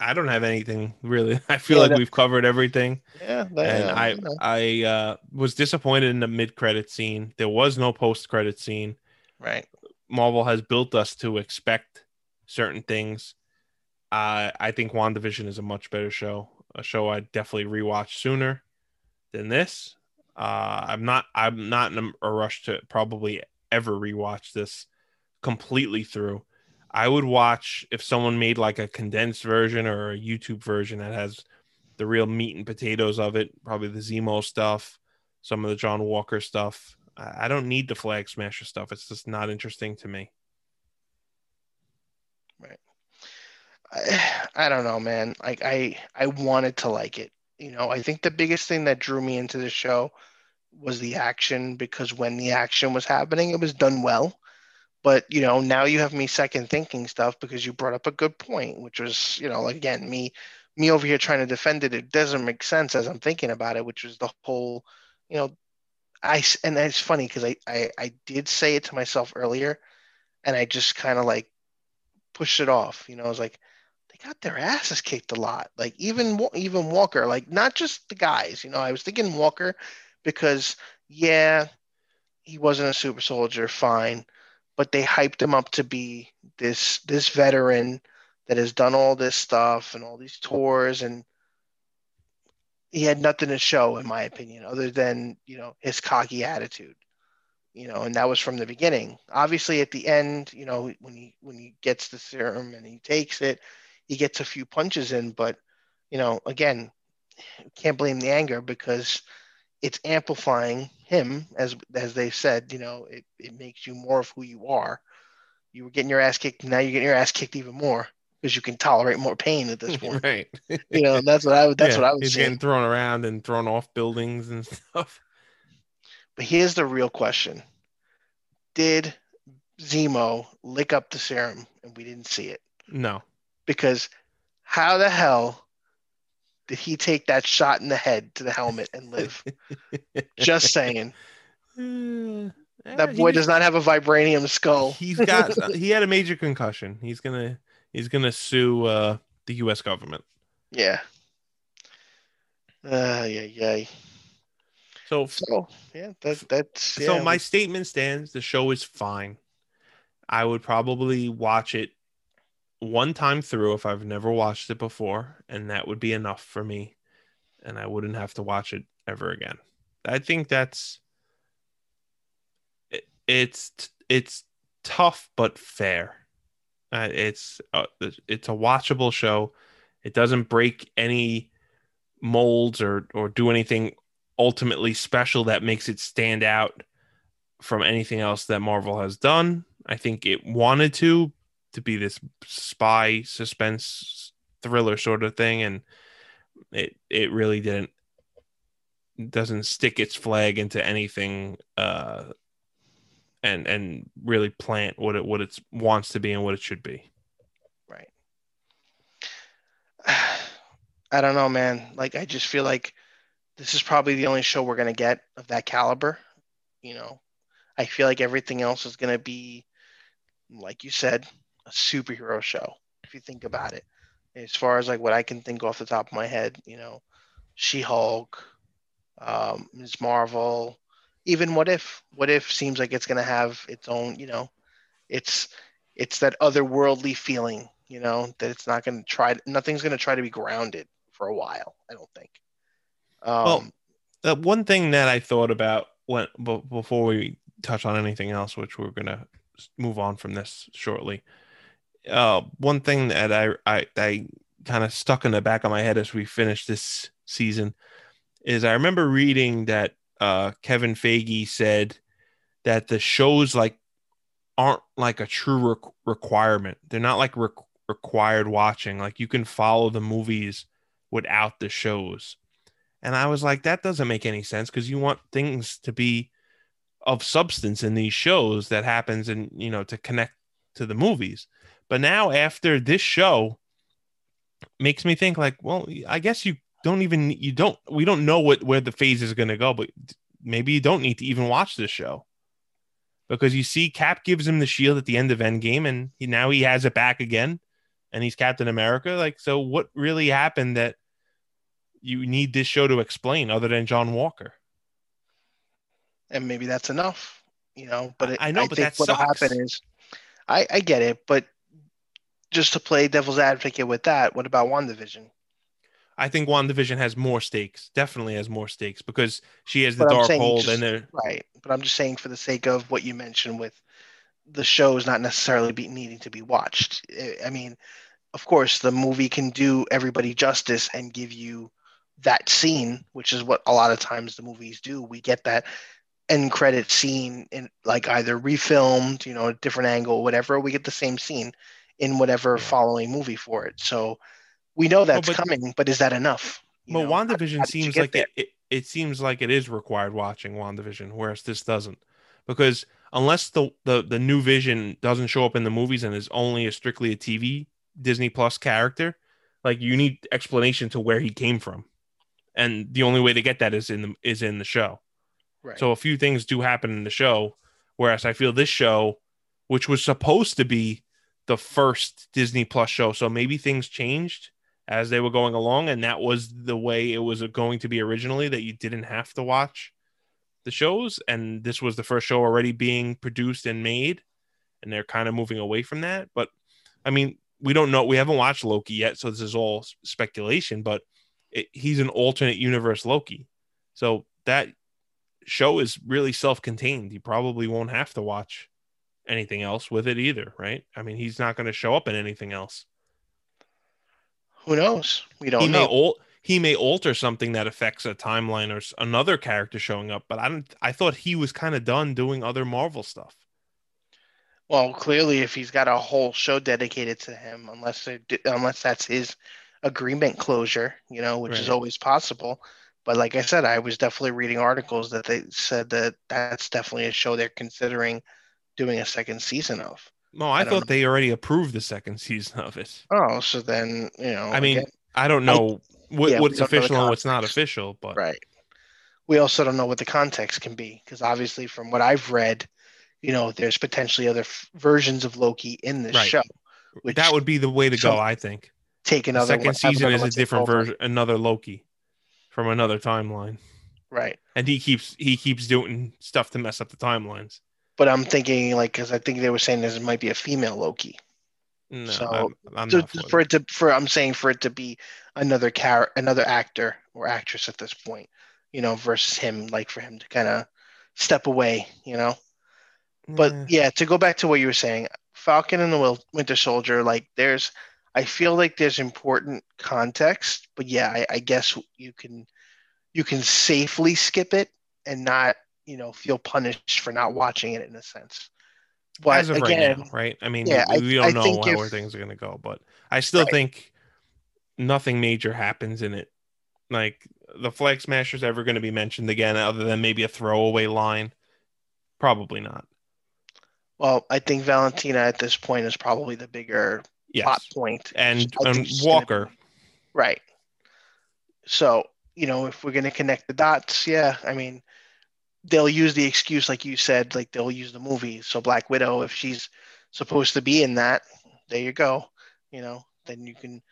I don't have anything really. I feel Yeah, like that- we've covered everything. Yeah, and yeah, I. I uh, was disappointed in the mid credit scene. There was no post credit scene. right. Marvel has built us to expect certain things. Uh, I think WandaVision is a much better show. A show I definitely rewatch sooner than this. Uh, I'm not. I'm not in a rush to probably ever rewatch this completely through. I would watch if someone made like a condensed version or a YouTube version that has the real meat and potatoes of it. Probably the Zemo stuff, some of the John Walker stuff. I don't need the Flag Smasher stuff. It's just not interesting to me. I, I don't know, man. Like I I wanted to like it. You know, I think the biggest thing that drew me into the show was the action because when the action was happening, it was done well. But you know, now you have me second thinking stuff because you brought up a good point, which was, you know, again, me me over here trying to defend it. It doesn't make sense as I'm thinking about it, which was the whole, you know, I and it's funny because I, I I did say it to myself earlier, and I just kind of like pushed it off. You know, I was like, they got their asses kicked a lot. Like even even Walker, like not just the guys. You know, I was thinking Walker because yeah, he wasn't a super soldier, fine, but they hyped him up to be this this veteran that has done all this stuff and all these tours and he had nothing to show in my opinion other than you know his cocky attitude you know and that was from the beginning. Obviously at the end you know when he when he gets the serum and he takes it he gets a few punches in but you know again can't blame the anger because it's amplifying him as as they said you know it, it makes you more of who you are you were getting your ass kicked now you're getting your ass kicked even more because you can tolerate more pain at this point right. you know that's what i would that's Yeah, what i was He's saying getting thrown around and thrown off buildings and stuff. But here's the real question: Did Zemo lick up the serum and we didn't see it? No. Because how the hell did he take that shot in the head to the helmet and live? Just saying. That boy does not have a vibranium skull. He's got. he had a major concussion. He's gonna. He's gonna sue uh, the U.S. government. Yeah. Uh, yeah, yeah. So So yeah, that that's so my statement stands. The show is fine. I would probably watch it one time through if I've never watched it before, and that would be enough for me, and I wouldn't have to watch it ever again. I think that's it, it's it's tough but fair. Uh, it's it's a watchable show. It doesn't break any molds or or do anything ultimately special that makes it stand out from anything else that Marvel has done. I think it wanted to to be this spy suspense thriller sort of thing and it it really didn't doesn't stick its flag into anything uh and and really plant what it what it wants to be and what it should be. right. I don't know, man. Like I just feel like this is probably the only show we're gonna get of that caliber. You know, I feel like everything else is gonna be, like you said, a superhero show. If you think about it, as far as like what I can think off the top of my head, you know, She-Hulk, um, Ms. Marvel, even What If. What If seems like it's gonna have its own, you know, it's it's that otherworldly feeling, you know, that it's not gonna try. Nothing's gonna try to be grounded for a while. I don't think. Um, Well, uh, one thing that I thought about when b- before we touch on anything else, which we're gonna move on from this shortly. Uh, one thing that I I, I kind of stuck in the back of my head as we finished this season is I remember reading that uh, Kevin Feige said that the shows like aren't like a true requ- requirement. They're not like requ- required watching. Like you can follow the movies without the shows. And I was like, that doesn't make any sense because you want things to be of substance in these shows that happens and you know to connect to the movies. But now after this show makes me think like, well, I guess you don't even you don't we don't know what where the phase is going to go, but maybe you don't need to even watch this show. Because you see Cap gives him the shield at the end of Endgame and he, now he has it back again and he's Captain America like so what really happened that you need this show to explain other than John Walker. and maybe that's enough, you know. But it, I know, I but think what'll happen is, I I get it, but just to play devil's advocate with that, what about WandaVision? I think WandaVision has more stakes, definitely has more stakes because she has the dark hold just- and they're Right, but I'm just saying for the sake of what you mentioned with the show is not necessarily be needing to be watched. I mean, of course, the movie can do everybody justice and give you that scene, which is what a lot of times the movies do. We get that end credit scene in like either refilmed, you know, a different angle, whatever. We get the same scene in whatever Yeah. following movie for it. So we know that's but- coming, but is that enough? You well, know, WandaVision how you seems like it, it seems like it is required watching WandaVision, whereas this doesn't. Because unless the, the the new vision doesn't show up in the movies and is only a strictly a TV Disney Plus character, like you need explanation to where he came from. And the only way to get that is in the is in the show. Right. So a few things do happen in the show, whereas I feel this show, which was supposed to be the first Disney Plus show, so maybe things changed as they were going along, and that was the way it was going to be originally. That you didn't have to watch the shows, and this was the first show already being produced and made, and they're kind of moving away from that. But I mean, we don't know. We haven't watched Loki yet, so this is all speculation. But it, he's an alternate universe Loki, so that show is really self-contained. You probably won't have to watch anything else with it either, right? I mean, he's not going to show up in anything else. Who knows? We don't he may know. al- he may alter something that affects a timeline or another character showing up, but I don't. I thought he was kind of done doing other Marvel stuff. Well, clearly, if he's got a whole show dedicated to him, unless unless that's his agreement closure, you know, which is always possible. But like I said, I was definitely reading articles that they said that that's definitely a show they're considering doing a second season of. No, I, I thought they already approved the second season of it. Oh, so then you know, I mean, again, I don't know what, yeah, what's official and what's not official, but right? We also don't know what the context can be because obviously, from what I've read, you know, there's potentially other f- versions of Loki in this Right. show. Which that would be the way to some- go, I think. take The another second one- season is a different version, another Loki from another timeline, right? and he keeps he keeps doing stuff to mess up the timelines. But I'm thinking like because I think they were saying this might be a female Loki. No, So, I'm, I'm not for, it. to for I'm saying for it to be another char another actor or actress at this point, you know, versus him, like for him to kind of step away, you know. But Eh, yeah, to go back to what you were saying, Falcon and the Winter Soldier, like there's, I feel like there's important context, but yeah, I, I guess you can, you can safely skip it and not, you know, feel punished for not watching it in a sense. But as of again, right now, right? I mean, yeah, we, we don't know think how if- where things are going to go, but I still Right. think nothing major happens in it. Like the Flag Smasher's ever going to be mentioned again, other than maybe a throwaway line? Probably not. well, I think Valentina at this point is probably the bigger Yes, plot and and gonna Walker. be- Right. So, you know, if we're going to connect the dots, yeah, I mean, they'll use the excuse, like you said, like they'll use the movie. So, Black Widow, if she's supposed to be in that, there you go. You know, then you can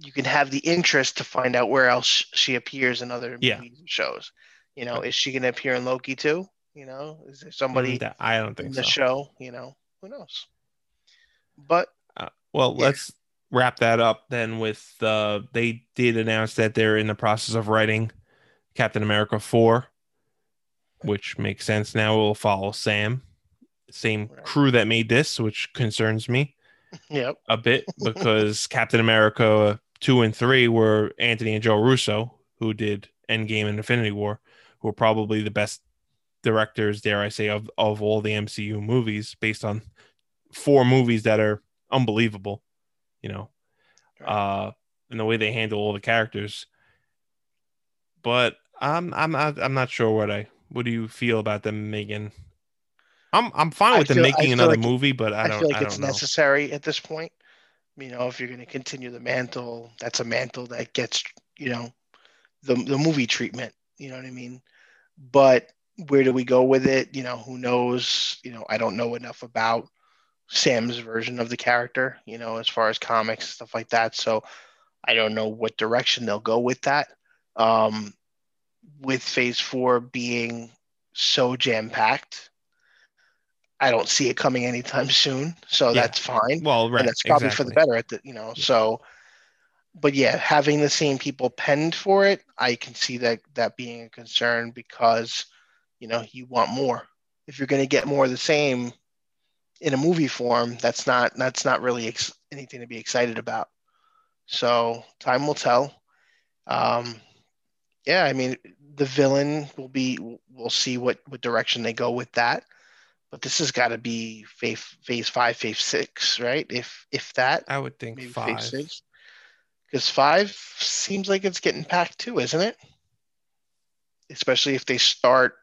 you can have the interest to find out where else she appears in other Yeah. movies and shows. You know, is she going to appear in Loki too? You know, is there somebody I don't in think the so. show? You know, who knows? But Well, Yeah. let's wrap that up then with uh they did announce that they're in the process of writing Captain America 4, which makes sense now. We'll follow Sam, same Right. crew that made this, which concerns me yep, a bit because Captain America 2 and 3 were Anthony and Joe Russo, who did Endgame and Infinity War, who are probably the best directors, dare I say, of, of all the MCU movies based on four movies that are unbelievable, you know, uh, and the way they handle all the characters. But I'm I'm not I'm not sure what I what do you feel about them making I'm I'm fine I with them feel- making another like- movie, but I I, don't feel like I it's don't know. necessary at this point. You know, if you're going to continue the mantle, that's a mantle that gets, you know, the the movie treatment. You know what I mean? But where do we go with it? You know, who knows? You know, I don't know enough about Sam's version of the character. You know, as far as comics stuff like that. So I don't know what direction they'll go with that. Um, with Phase Four being so jam packed. I don't see it coming anytime soon, so Yeah. that's fine. Well, right, and that's probably for the better at the you know so but yeah having the same people penned for it i can see that that being a concern because you know you want more. If you're going to get more of the same in a movie form that's not that's not really ex- anything to be excited about. So time will tell. Um yeah i mean the villain will be we'll see what what direction they go with that but this has got to be phase phase five, phase six, right? If if that, I would think five. six. Because five seems like it's getting packed too, isn't it? Especially if they start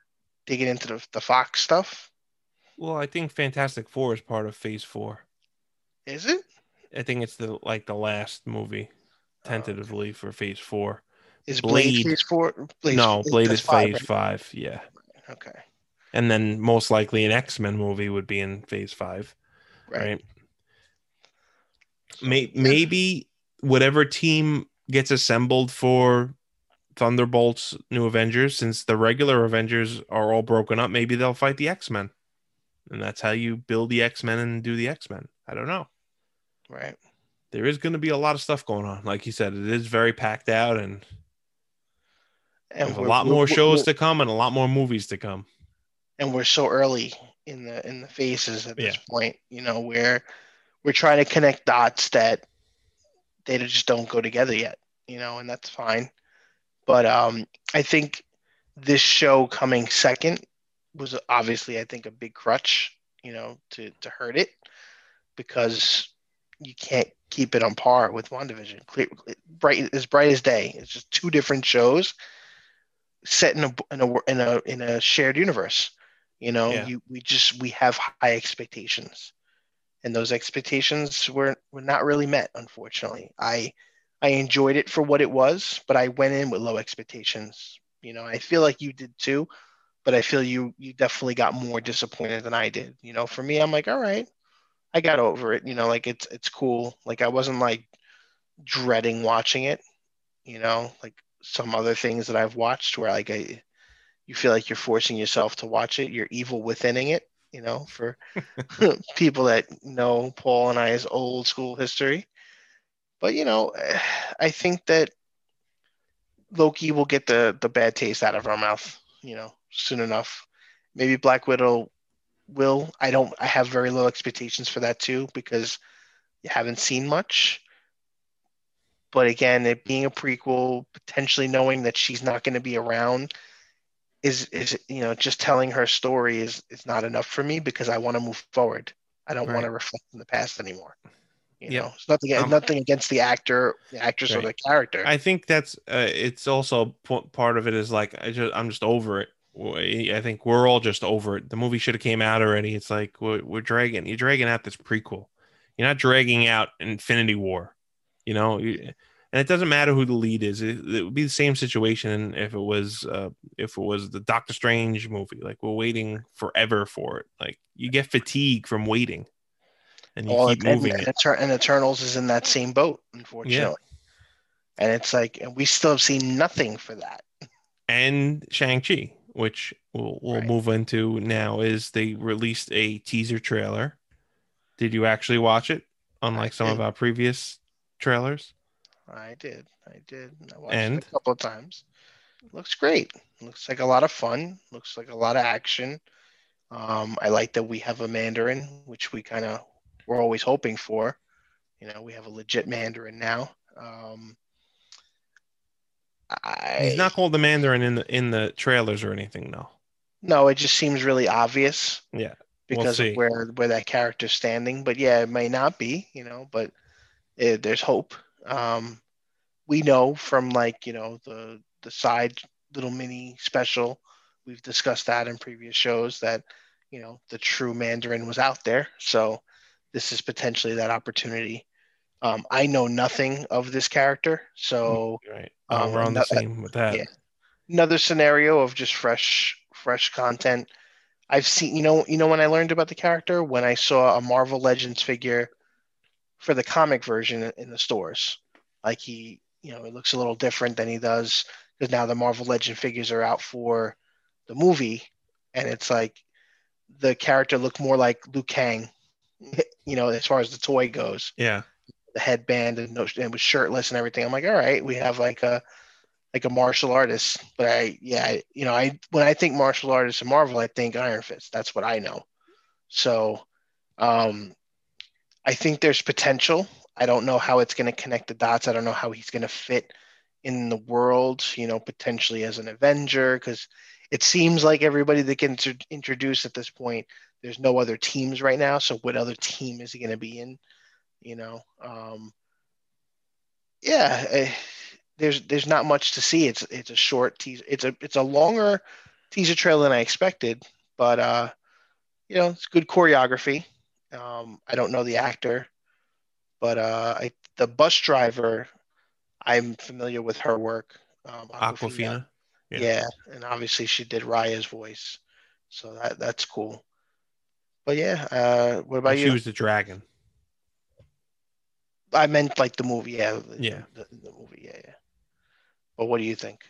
digging into the, the Fox stuff. Well, I think Fantastic Four is part of Phase Four. Is it? I think it's the like the last movie, Oh, tentatively for Phase Four. Is Blade, Blade. phase four? Blade, no, Blade is Phase right? Five. Yeah, Okay, and then most likely an X Men movie would be in Phase Five, right. right? May- maybe whatever team gets assembled for Thunderbolts New Avengers, since the regular Avengers are all broken up, maybe they'll fight the X Men. And that's how you build the X Men and do the X Men. I don't know. Right. There is going to be a lot of stuff going on. Like you said, it is very packed out, and And a lot more shows to come and a lot more movies to come. and we're so early in the in the phases at this Yeah. point you know where we're trying to connect dots that they just don't go together yet you know and that's fine but um i think this show coming second was obviously i think a big crutch you know to to hurt it because you can't keep it on par with WandaVision clear bright as bright as day it's just two different shows set in a in a in a in a shared universe you know Yeah. you we just we have high expectations and those expectations were were not really met unfortunately i i enjoyed it for what it was but i went in with low expectations you know i feel like you did too but I feel you you definitely got more disappointed than I did. You know, for me, I'm like, all right, I got over it. You know, like it's it's cool. Like I wasn't like dreading watching it. You know, like some other things that I've watched where like I, you feel like you're forcing yourself to watch it. You're evil withining it. You know, for people that know Paul and I I's old school history. But you know, I think that Loki will get the the bad taste out of our mouth. You know, soon enough. Maybe Black Widow will. I don't. I have very low expectations for that too because you haven't seen much. But again, it being a prequel, potentially knowing that she's not going to be around, is is you know just telling her story is is not enough for me because I want to move forward. I don't Right. want to reflect in the past anymore. You Yep. know, it's nothing Um, nothing against the actor, the actress, or the character. I think that's uh, it's also p- part of it is like I just I'm just over it. I think we're all just over it. The movie should have came out already. It's like we're, we're dragging you're dragging out this prequel. You're not dragging out Infinity War. You know, and it doesn't matter who the lead is. It, it would be the same situation if it was uh, if it was the Doctor Strange movie. Like we're waiting forever for it. Like you get fatigue from waiting, and you Well, keep and, moving and, it. And Eternals is in that same boat, unfortunately. Yeah. And it's like, and we still have seen nothing for that. and Shang-Chi, which we'll, we'll Right. move into now, is they released a teaser trailer. Did you actually watch it? Unlike some of our previous trailers. I did. I did. I watched And? it a couple of times. Looks great. Looks like a lot of fun. Looks like a lot of action. Um, I like that we have a Mandarin, which we kind of were always hoping for. You know, we have a legit Mandarin now. Um, I, He's not called the Mandarin in the in the trailers or anything, though. No, it just seems really obvious. Yeah, we'll because of where where that character's standing. But yeah, it may not be, you know, but it, there's hope. Um, we know from like you know the the side little mini special, we've discussed that in previous shows that you know the true Mandarin was out there. So this is potentially that opportunity. Um, I know nothing of this character, so Right. Uh, Um, we're on the no- same with that. yeah. another scenario of just fresh fresh content i've seen you know you know when i learned about the character when i saw a marvel legends figure for the comic version in the stores like he you know it looks a little different than he does because now the marvel legend figures are out for the movie and it's like the character looked more like Liu Kang you know as far as the toy goes Yeah. the headband and, no, and was shirtless and everything. I'm like, all right, we have like a like a martial artist. But I, yeah, I- you know, I when I think martial artists in Marvel, I think Iron Fist. That's what I know. So, um, I think there's potential. I don't know how it's going to connect the dots. I don't know how he's going to fit in the world. You know, potentially as an Avenger, because it seems like everybody that gets intro- introduced at this point, there's no other teams right now. So, what other team is he going to be in? you know um yeah eh, there's there's not much to see it's it's a short teaser it's a it's a longer teaser trailer than i expected but uh you know it's good choreography um i don't know the actor but uh i the bus driver i'm familiar with her work um Awkwafina. yeah. Yeah. and obviously she did raya's voice so that that's cool but yeah uh what about And you she was the dragon. I meant like the movie, yeah. the- Yeah. The, the movie, yeah, yeah. But what do you think?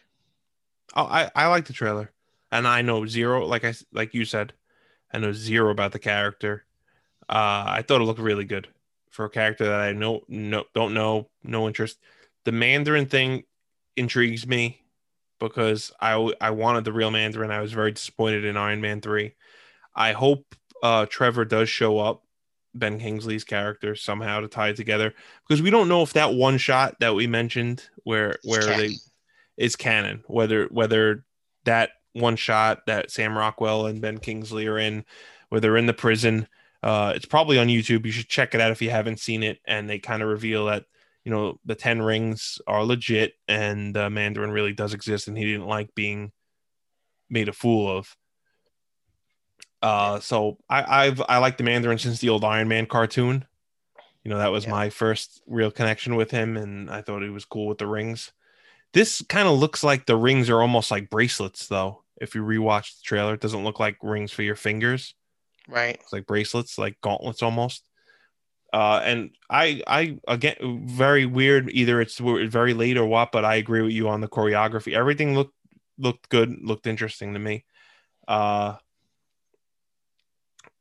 Oh, I I like the trailer, and I know zero. Like I like you said, I know zero about the character. Uh, I thought it looked really good for a character that I know no don't know, no interest. The Mandarin thing intrigues me because I I wanted the real Mandarin. I was very disappointed in Iron Man three. I hope uh, Trevor does show up, Ben Kingsley's character somehow to tie it together because we don't know if that one shot that we mentioned where where they is canon. Whether whether that one shot that Sam Rockwell and Ben Kingsley are in, where they're in the prison, uh, it's probably on YouTube. You should check it out if you haven't seen it. And they kind of reveal that you know the Ten Rings are legit, and uh, Mandarin really does exist, and he didn't like being made a fool of. Uh, so I, I've I like the Mandarin since the old Iron Man cartoon. You know that was Yeah. my first real connection with him, and I thought he was cool with the rings. This kind of looks like the rings are almost like bracelets, though. If you rewatch the trailer, it doesn't look like rings for your fingers. Right. It's like bracelets, like gauntlets almost. Uh, and I, I again, very weird. Either it's very late or what, but I agree with you on the choreography. Everything looked looked good, looked interesting to me. Uh,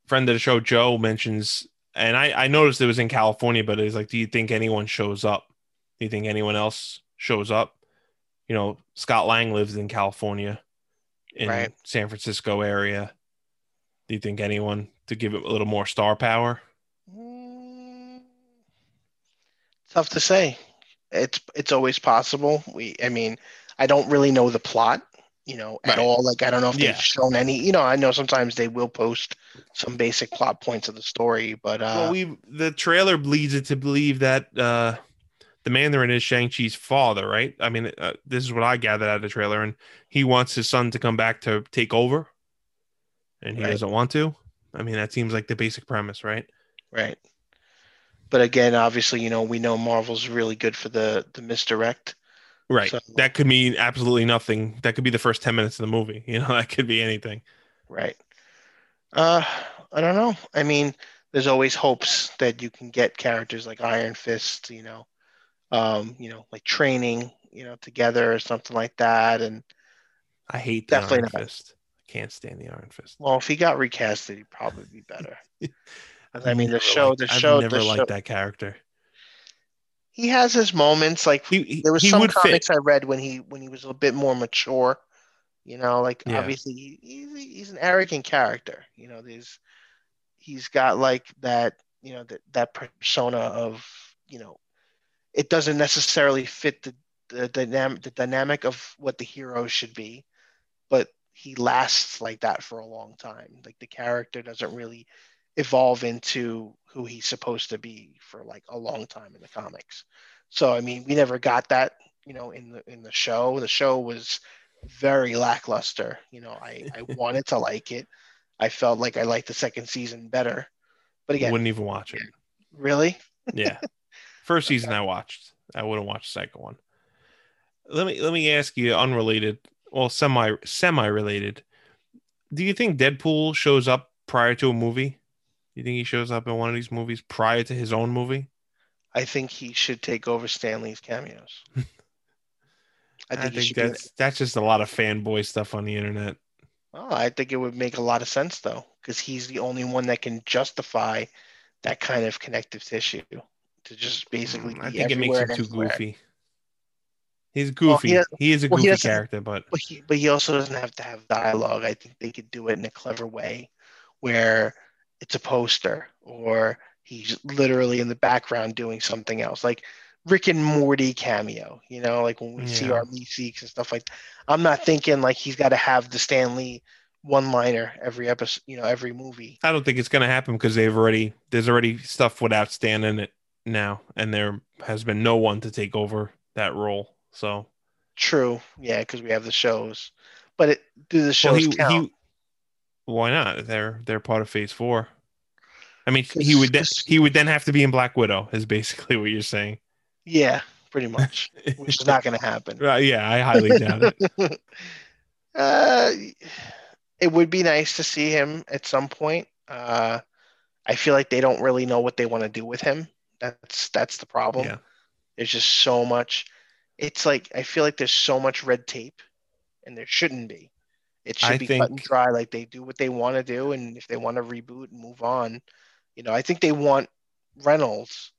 friend of the show, Joe mentions, and I, I noticed it was in California, but it's like, do you think anyone shows up? Do you think anyone else shows up? You know, Scott Lang lives in California, in Right. San Francisco area. Do you think anyone to give it a little more star power? Mm, Tough to say. It's it's always possible. We I mean, I don't really know the plot, you know, at Right. all. Like I don't know if Yeah. they've shown any, you know, I know sometimes they will post some basic plot points of the story, but uh well, we the trailer leads it to believe that uh, the Mandarin is Shang Chi's father, right? I mean, uh, this is what I gathered out of the trailer, and he wants his son to come back to take over, and he Right. doesn't want to. I mean, that seems like the basic premise, right? right. But again, obviously, you know, we know Marvel's really good for the the misdirect. Right. So- that could mean absolutely nothing. That could be the first ten minutes of the movie. You know, that could be anything. Right. Uh, I don't know. I mean, there's always hopes that you can get characters like Iron Fist, you know, um, you know, like training, you know, together or something like that. And I hate the Definitely Iron not. Fist. Can't stand the Iron Fist. well, if he got recasted, he'd probably be better. I mean, the show, liked- the I've never the liked show. that character. He has his moments. Like He, he, there was some would fit. comics I read when he when he was a bit more mature. You know, like Yeah. obviously he, he's, he's an arrogant character. You know, there's he's got like that you know that that persona of you know it doesn't necessarily fit the the dynamic the dynamic of what the hero should be, but he lasts like that for a long time. Like the character doesn't really evolve into who he's supposed to be for like a long time in the comics. So I mean, we never got that, you know, in the in the show. The show was very lackluster. You know, I I wanted to like it. I felt like I liked the second season better. But again, Wouldn't even watch it. really? Yeah. First season I watched. I wouldn't watch the second one. Let me let me ask you unrelated, well semi semi related. Do you think Deadpool shows up prior to a movie? Do you think he shows up in one of these movies prior to his own movie? I think he should take over Stan Lee's cameos. I I think, think, be that's that's just a lot of fanboy stuff on the internet. Oh, I think it would make a lot of sense though, because he's the only one that can justify that kind of connective tissue to just basically. Mm, I think it makes him too everywhere. goofy. He's Well, goofy. he has- he is a well, he goofy character, but But he, but he also doesn't have to have dialogue. I think they could do it in a clever way, where it's a poster or he's literally in the background doing something else, like Rick and Morty cameo. You know, like when we see our Meeseeks and stuff like. I'm not thinking like he's got to have the Stan Lee one-liner every episode. You know, every movie. I don't think it's gonna happen because they've already there's already stuff without Stan in it now, and there has been no one to take over that role. So True. Yeah, because we have the shows. But it, do the well, shows he, count? he why not? They're they're part of Phase Four. I mean, he would then, he would then have to be in Black Widow. Is basically what you're saying. yeah, pretty much. Which is not going to happen. Uh, yeah, I highly doubt it. uh, it would be nice to see him at some point. Uh, I feel like they don't really know what they want to do with him. That's that's the problem. Yeah. There's just so much. It's like I feel like there's so much red tape, and there shouldn't be. It should I be cut and dry. Like they do what they want to do, and if they want to reboot and move on, you know, I think they want Reynolds,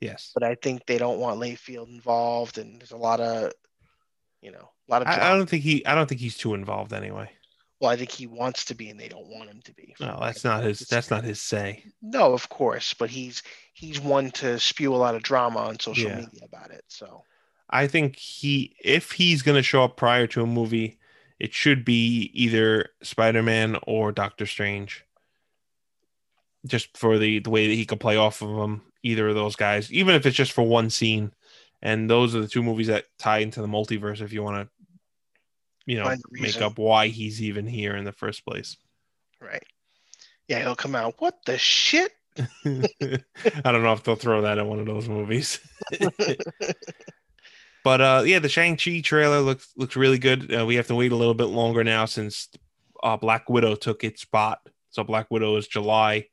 Yes, but I think they don't want Liefeld involved, and there's a lot of, you know, a lot of. I, I don't think he. I don't think he's too involved anyway. Well, I think he wants to be, and they don't want him to be. No, that's not his. That's not his say. No, of course, but he's he's one to spew a lot of drama on social Yeah. media about it. So I think he, if he's going to show up prior to a movie, it should be either Spider Man or Doctor Strange. Just for the the way that he could play off of them, either of those guys, even if it's just for one scene. And those are the two movies that tie into the multiverse. If you want to, you know, make up why he's even here in the first place. right, yeah, he'll come out. What the shit? I don't know if they'll throw that in one of those movies. But uh, yeah, the Shang Chi trailer looks looks really good. Uh, we have to wait a little bit longer now since uh, Black Widow took its spot. So Black Widow is July,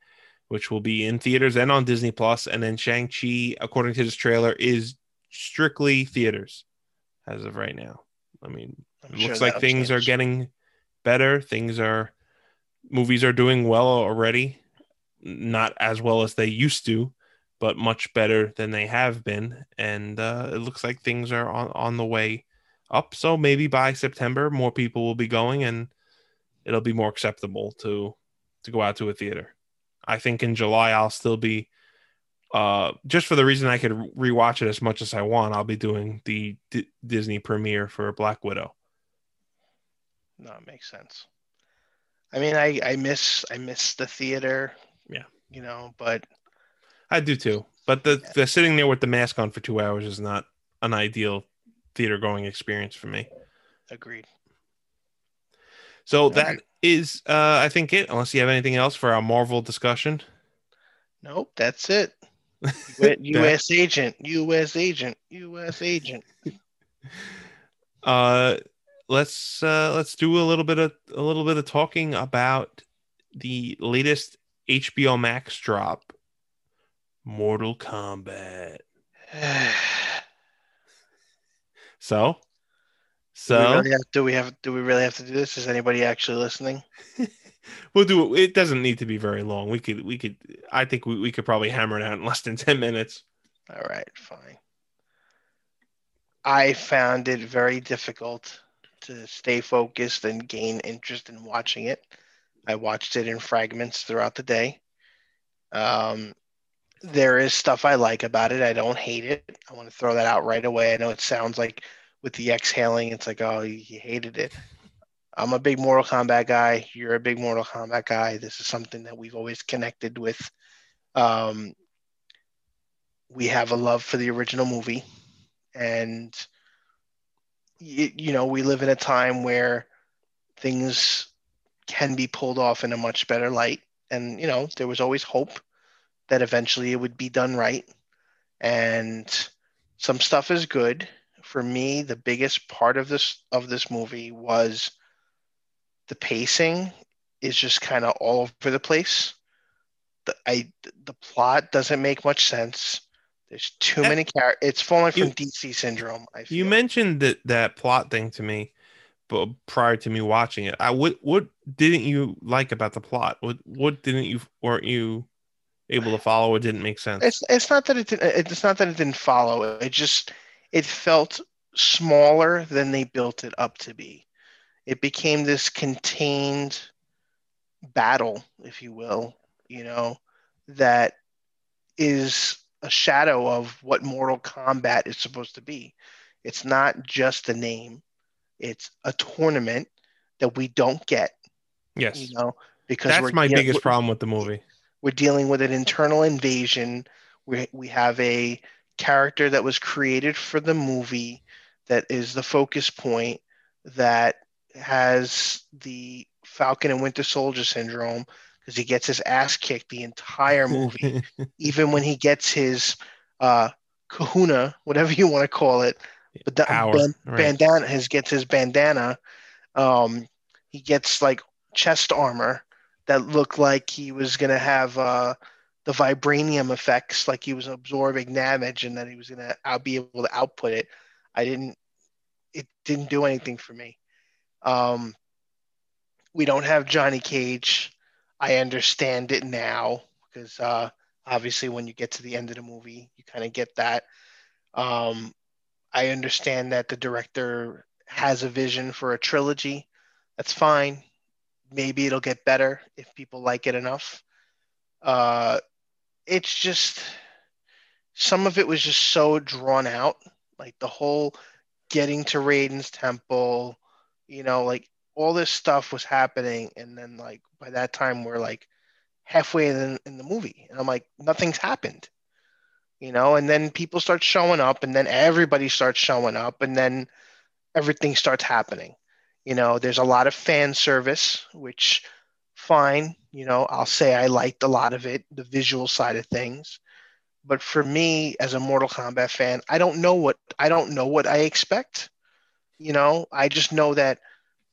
which will be in theaters and on Disney Plus. And then Shang Chi, according to this trailer, is strictly theaters as of right now. I mean, I'm it sure looks like things are getting better. Things are movies are doing well already. Not as well as they used to, but much better than they have been. And uh, it looks like things are on, on the way up. So maybe by September, more people will be going, and it'll be more acceptable to to go out to a theater. I think in July I'll still be uh just for the reason I could rewatch it as much as I want. I'll be doing the D- Disney premiere for Black Widow. No, it makes sense. I mean, I I miss I miss the theater. Yeah. You know, but I do too. But the the sitting there with the mask on for two hours is not an ideal theater going experience for me. agreed. So that right. is, uh, I think it. Unless you have anything else for our Marvel discussion. Nope, that's it. U.S. agent, U.S. agent, U.S. agent. uh, let's uh, let's do a little bit of a little bit of talking about the latest HBO Max drop, Mortal Kombat. So, do, we so really have, do we have do we really have to do this? Is anybody actually listening? we'll do it. It doesn't need to be very long. We could we could. I think we, we could probably hammer it out in less than ten minutes. All right, fine. I found it very difficult to stay focused and gain interest in watching it. I watched it in fragments throughout the day. Um, there is stuff I like about it. I don't hate it. I want to throw that out right away. I know it sounds like with the exhaling, it's like, oh, you hated it. I'm a big Mortal Kombat guy. You're a big Mortal Kombat guy. This is something that we've always connected with. Um, we have a love for the original movie and you, you know we live in a time where things can be pulled off in a much better light and you know there was always hope that eventually it would be done right and some stuff is good for me the biggest part of this of this movie was the pacing is just kind of all over the place the I the plot doesn't make much sense there's too many characters. It's falling from you- DC syndrome. I feel. You mentioned that that plot thing to me, but prior to me watching it, I what what didn't you like about the plot? What what didn't you weren't you able to follow? it didn't make sense? It's it's not that it didn't. It's not that it didn't follow. It just it felt smaller than they built it up to be. It became this contained battle, if you will. You know that is a shadow of what Mortal Kombat is supposed to be. It's not just a name. It's a tournament that we don't get. yes, You know because that's my biggest problem with the movie. We're dealing with an internal invasion. We we have a character that was created for the movie that is the focus point that has the Falcon and Winter Soldier syndrome because he gets his ass kicked the entire movie, even when he gets his uh, kahuna, whatever you want to call it, but the ban- right. bandana, his gets his bandana. Um, he gets like chest armor that looked like he was gonna have uh, the vibranium effects, like he was absorbing damage, and that he was gonna out- be able to output it. I didn't. It didn't do anything for me. Um, we don't have Johnny Cage. I understand it now because uh, obviously when you get to the end of the movie, you kind of get that. Um, I understand that the director has a vision for a trilogy. That's fine. Maybe it'll get better if people like it enough. Uh, it's just some of it was just so drawn out, like the whole getting to Raiden's temple, you know, like all this stuff was happening, and then like by that time we're like halfway in, in the movie, and I'm like nothing's happened, you know, and then people start showing up, and then everybody starts showing up, and then everything starts happening. You know, there's a lot of fan service, which fine, you know, I'll say I liked a lot of it, the visual side of things. But for me, as a Mortal Kombat fan, I don't know what I don't know what I expect. You know, I just know that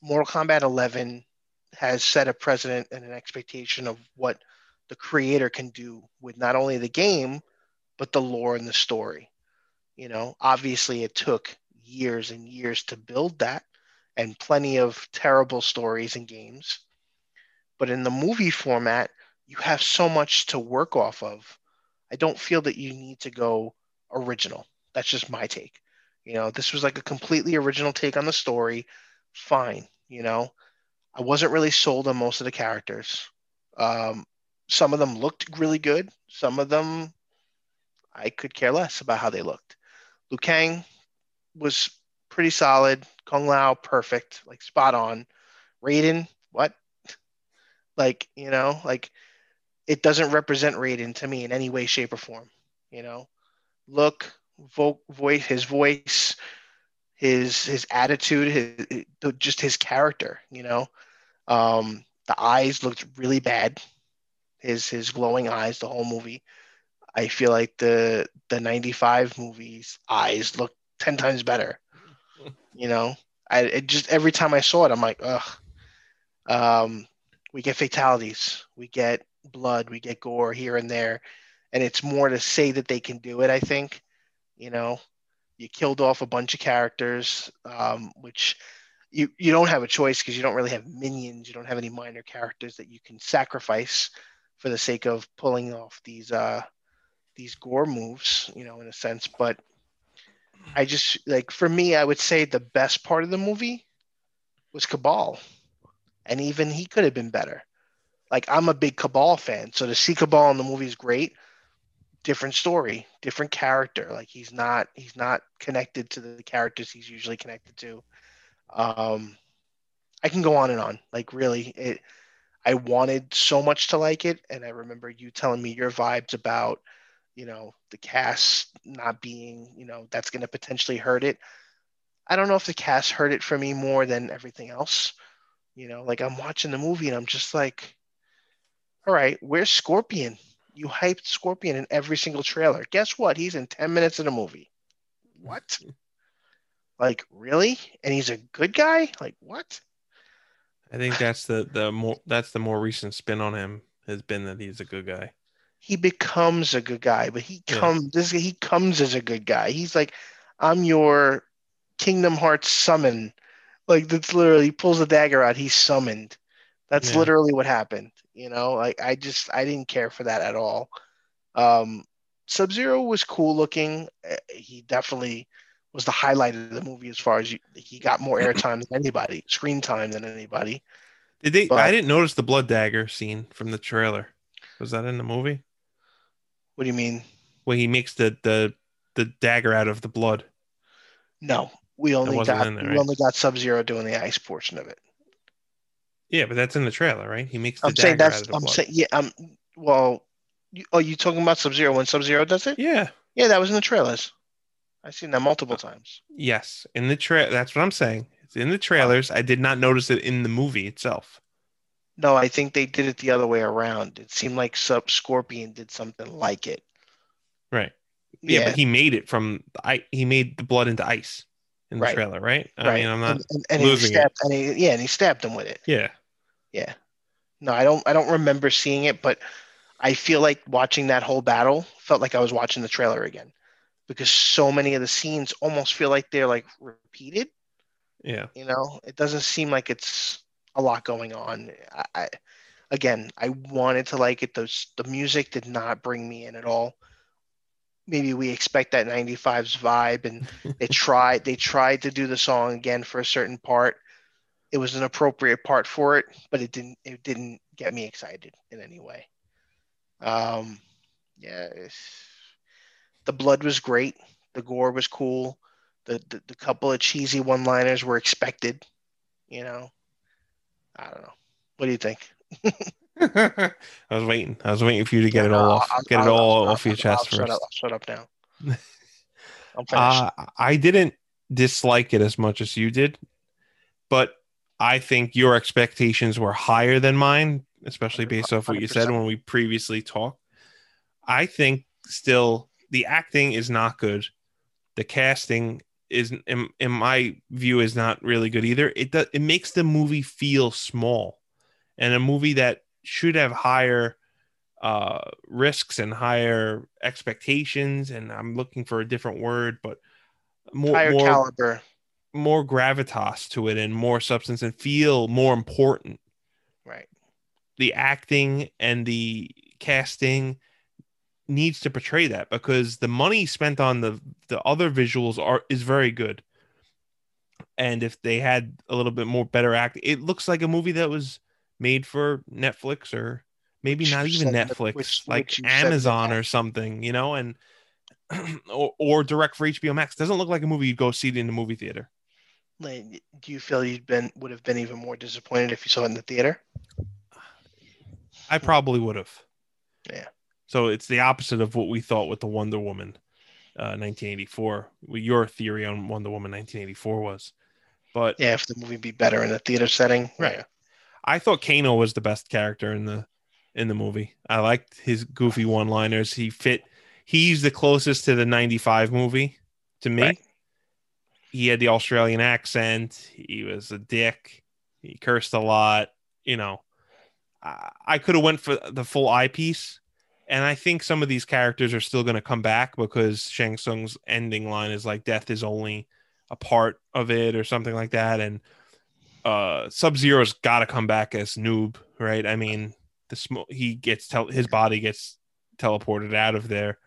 Mortal Kombat 11 has set a precedent and an expectation of what the creator can do with not only the game but the lore and the story. You know, obviously it took years and years to build that and plenty of terrible stories and games. But in the movie format, you have so much to work off of. I don't feel that you need to go original. That's just my take. You know, this was like a completely original take on the story. Fine. You know, I wasn't really sold on most of the characters. Um, some of them looked really good. Some of them, I could care less about how they looked. Liu Kang was pretty solid. Kung Lao, perfect, like spot on. Raiden, what? Like, you know, like it doesn't represent Raiden to me in any way, shape, or form. You know, look, vo- voice, his voice, his his attitude, his, just his character. You know, um, the eyes looked really bad. His his glowing eyes, the whole movie. I feel like the the '95 movies eyes look ten times better. You know, I just every time I saw it, I'm like, ugh. Um, we get fatalities, we get blood, we get gore here and there, and it's more to say that they can do it. I think, you know, you killed off a bunch of characters, um, which you you don't have a choice because you don't really have minions. You don't have any minor characters that you can sacrifice for the sake of pulling off these uh these gore moves, you know, in a sense. But I just like for me, I would say the best part of the movie was Kabal, and even he could have been better. Like I'm a big Kabal fan, so to see Kabal in the movie is great. Different story, different character. Like he's not he's not connected to the characters he's usually connected to. Um, I can go on and on. Like really, it. I wanted so much to like it, and I remember you telling me your vibes about you know, the cast not being, you know, that's going to potentially hurt it. I don't know if the cast hurt it for me more than everything else. You know, like I'm watching the movie and I'm just like, all right, where's Scorpion? You hyped Scorpion in every single trailer. Guess what? He's in 10 minutes of the movie. What? like, really? And he's a good guy? Like, what? I think that's the the more that's the more recent spin on him has been that he's a good guy he becomes a good guy, but he comes yeah. this he comes as a good guy. He's like, I'm your Kingdom Hearts summon. Like that's literally he pulls the dagger out, he's summoned. That's yeah. literally what happened. You know, like I just I didn't care for that at all. Um Sub Zero was cool looking. Eh, he definitely was the highlight of the movie as far as you, he got more airtime than anybody, screen time than anybody. Did they? But, I didn't notice the blood dagger scene from the trailer. Was that in the movie? What do you mean? Where he makes the the the dagger out of the blood. No, we only got there, right? we only got Sub Zero doing the ice portion of it. Yeah, but that's in the trailer, right? He makes the I'm dagger saying that's, out of the I'm blood. saying yeah. Um. Well, you, oh, you talking about Sub Zero when Sub Zero does it? Yeah. Yeah, that was in the trailers. I've seen that multiple times. Yes, in the trail. That's what I'm saying. It's in the trailers. I did not notice it in the movie itself. No, I think they did it the other way around. It seemed like Sub Scorpion did something like it. Right. Yeah, yeah, but he made it from I he made the blood into ice in the right. trailer, right? I right. mean, I'm not and, and, and losing he stabbed, it. And he, yeah, and he stabbed him with it. Yeah. Yeah. No, I don't I don't remember seeing it, but I feel like watching that whole battle felt like I was watching the trailer again. Because so many of the scenes almost feel like they're like repeated. Yeah. You know, it doesn't seem like it's a lot going on. I, I again, I wanted to like it. Those the music did not bring me in at all. Maybe we expect that 95's vibe, and they tried they tried to do the song again for a certain part. It was an appropriate part for it, but it didn't it didn't get me excited in any way. Um, yeah, the blood was great. The gore was cool. The, the, the couple of cheesy one liners were expected. You know, I don't know. What do you think? I was waiting. I was waiting for you to get yeah, it all off. I'll, get I'll, it all off your chest I'll first. Shut up, shut up now. uh, I didn't dislike it as much as you did, but I think your expectations were higher than mine, especially based off what you said when we previously talked. I think still the acting is not good, The casting is, in, in my view, is not really good either. It does, it makes the movie feel small, and a movie that should have higher uh risks and higher expectations and i'm looking for a different word but more Higher more, caliber. more gravitas to it and more substance and feel more important Right. the acting and the casting needs to portray that because the money spent on the the other visuals are is very good and if they had a little bit more better acting it looks like a movie that was made for netflix or maybe Which not even the- netflix which- like which you said in the amazon or something you know and or, or direct for hbo max doesn't look like a movie you'd go see it in the movie theater Like, do you feel you'd been would have been even more disappointed if you saw it in the theater? I probably would have. Yeah. So it's the opposite of what we thought with the Wonder Woman, uh, 1984. What Your theory on Wonder Woman 1984 was, but Yeah, if the movie be better in a theater setting. Right. Yeah. I thought Kano was the best character in the in the movie. I liked his goofy one-liners. He fit. He's the closest to the 95 movie to me. Right. He had the Australian accent. He was a dick. He cursed a lot. You know, I, I could have went for the full eyepiece. And I think some of these characters are still going to come back because Shang Tsung's ending line is like death is only a part of it or something like that. And uh Sub Zero's got to come back as noob, right? I mean, the smoke he gets tel- his body gets teleported out of there,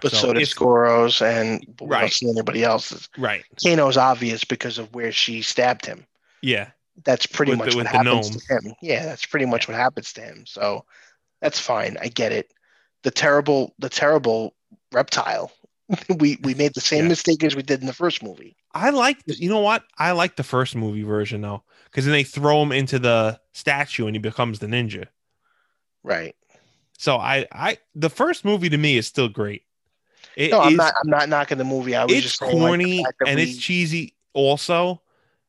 But So so, does Scoros and Right. don't see anybody else's. right? Kano's obvious because of where she stabbed him. Yeah, That's pretty With much the- what happens to him. Yeah, that's pretty much what happens to him. So that's fine. I get it. The terrible, the terrible reptile. we we made the same Yeah. mistake as we did in the first movie. I like. You know what? I like the first movie version though, because then they throw him into the statue and he becomes the ninja. Right. So I, I, the first movie to me is still great. It No, I'm not. I'm not knocking the movie. I was It's just saying, like, corny and we- it's cheesy also.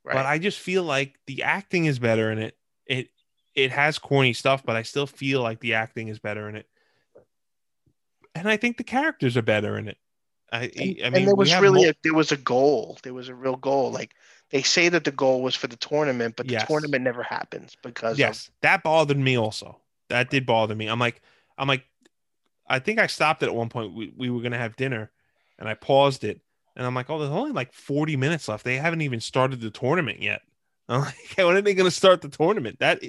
right. but I just feel like the acting is better in it. It it has corny stuff, but I still feel like the acting is better in it, and I think the characters are better in it. I, and, I mean, and there was really a, there was a goal. There was a real goal. Like they say that the goal was for the tournament, but the Yes. tournament never happens because of yes, that bothered me also. That did bother me. I'm like, I'm like, I think I stopped it at one point. We we were gonna have dinner, and I paused it, and I'm like, oh, there's only like 40 minutes left. They haven't even started the tournament yet. I'm like, when are they gonna start the tournament? That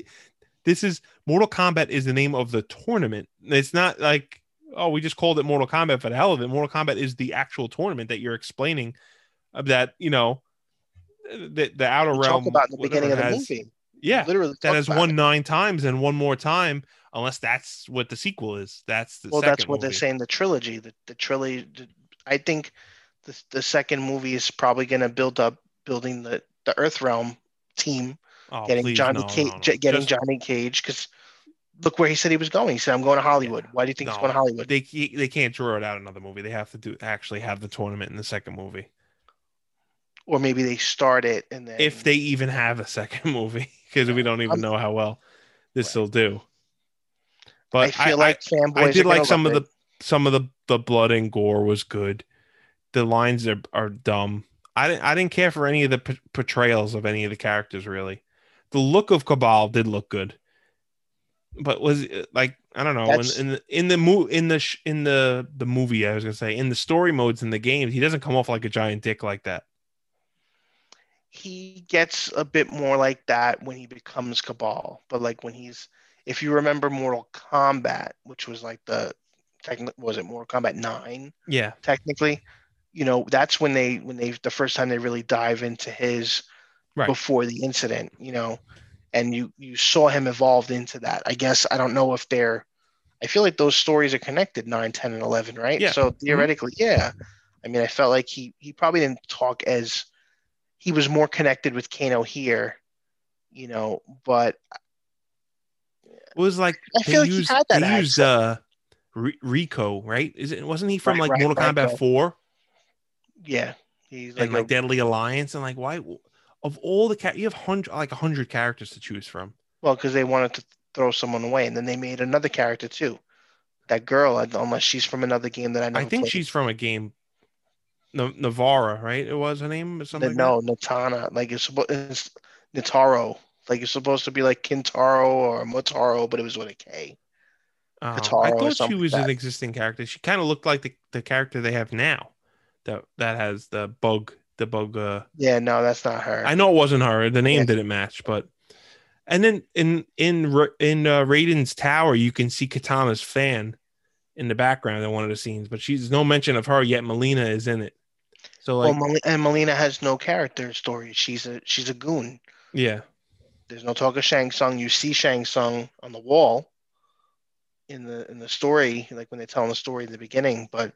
this is Mortal Kombat is the name of the tournament. It's not like oh, we just called it Mortal Kombat for the hell of it. Mortal Kombat is the actual tournament that you're explaining. Of that you know, the the outer we realm. talk about in the beginning of the has- movie. Yeah, literally that has won it. nine times and one more time, unless that's what the sequel is. That's the Well, that's what they're movie. saying. The trilogy, the the trilogy. the- I think the the second movie is probably going to build up building the the Earth Realm team, Oh, getting please, Johnny no, Cage, no, no. getting Just- Johnny Cage because. Look where he said he was going. He said, "I'm going to Hollywood." Why do you think he's going to Hollywood? They they can't draw it out another movie. They have to do actually have the tournament in the second movie. or maybe they start it and then If they even have a second movie, because we don't even I'm- know how well this will do. But I, feel like fanboys. I, I did like some of love the some of the the blood and gore was good. The lines are are dumb. I didn't I didn't care for any of the p- portrayals of any of the characters really. The look of Kabal did look good, but was like I don't know in, That's- in the in the mo- in the sh- in the the movie I was gonna say in the story modes in the games he doesn't come off like a giant dick like that. he gets a bit more like that when he becomes Kabal. But like when he's, if you remember Mortal Kombat, which was like the, technically was it Mortal Kombat Nine? Yeah, Technically, you know that's when they when they the first time they really dive into his Right. before the incident. You know, and you you saw him evolved into that. I guess I don't know if they're. I feel like those stories are connected 9, 10, and 11, right? Yeah. So theoretically, yeah. I mean, I felt like he he probably didn't talk as he was more connected with Kano here, you know, but it was like I feel like he used had that they used uh Reiko right? Is it wasn't he from Right, like right, Mortal right, Kombat right. Four? yeah, he's like, and like a- Deadly Alliance, and like why of all the cat you have hundred like a hundred characters to choose from. well, because they wanted to throw someone away, and then they made another character too. That girl, unless she's from another game that I know. I think played. she's from a game. N- Navara, right? It was her name or something. like no, Natana. Like it's it's Nitaro. Like it's supposed to be like Kintaro or Motaro, but it was with a K. Oh, I thought she was like an existing character. She kind of looked like the, the character they have now. That that has the bug, the bug. Uh, Yeah, no, that's not her. I know it wasn't her. The name Yeah. didn't match, but and then in in in uh, Raiden's tower, you can see Kitana's fan in the background in one of the scenes, but she's no mention of her yet. Mileena is in it, so like well, and Mileena has no character story. She's a she's a goon. yeah, There's no talk of Shang Tsung. You see Shang Tsung on the wall in the in the story, like when they're telling the story in the beginning. But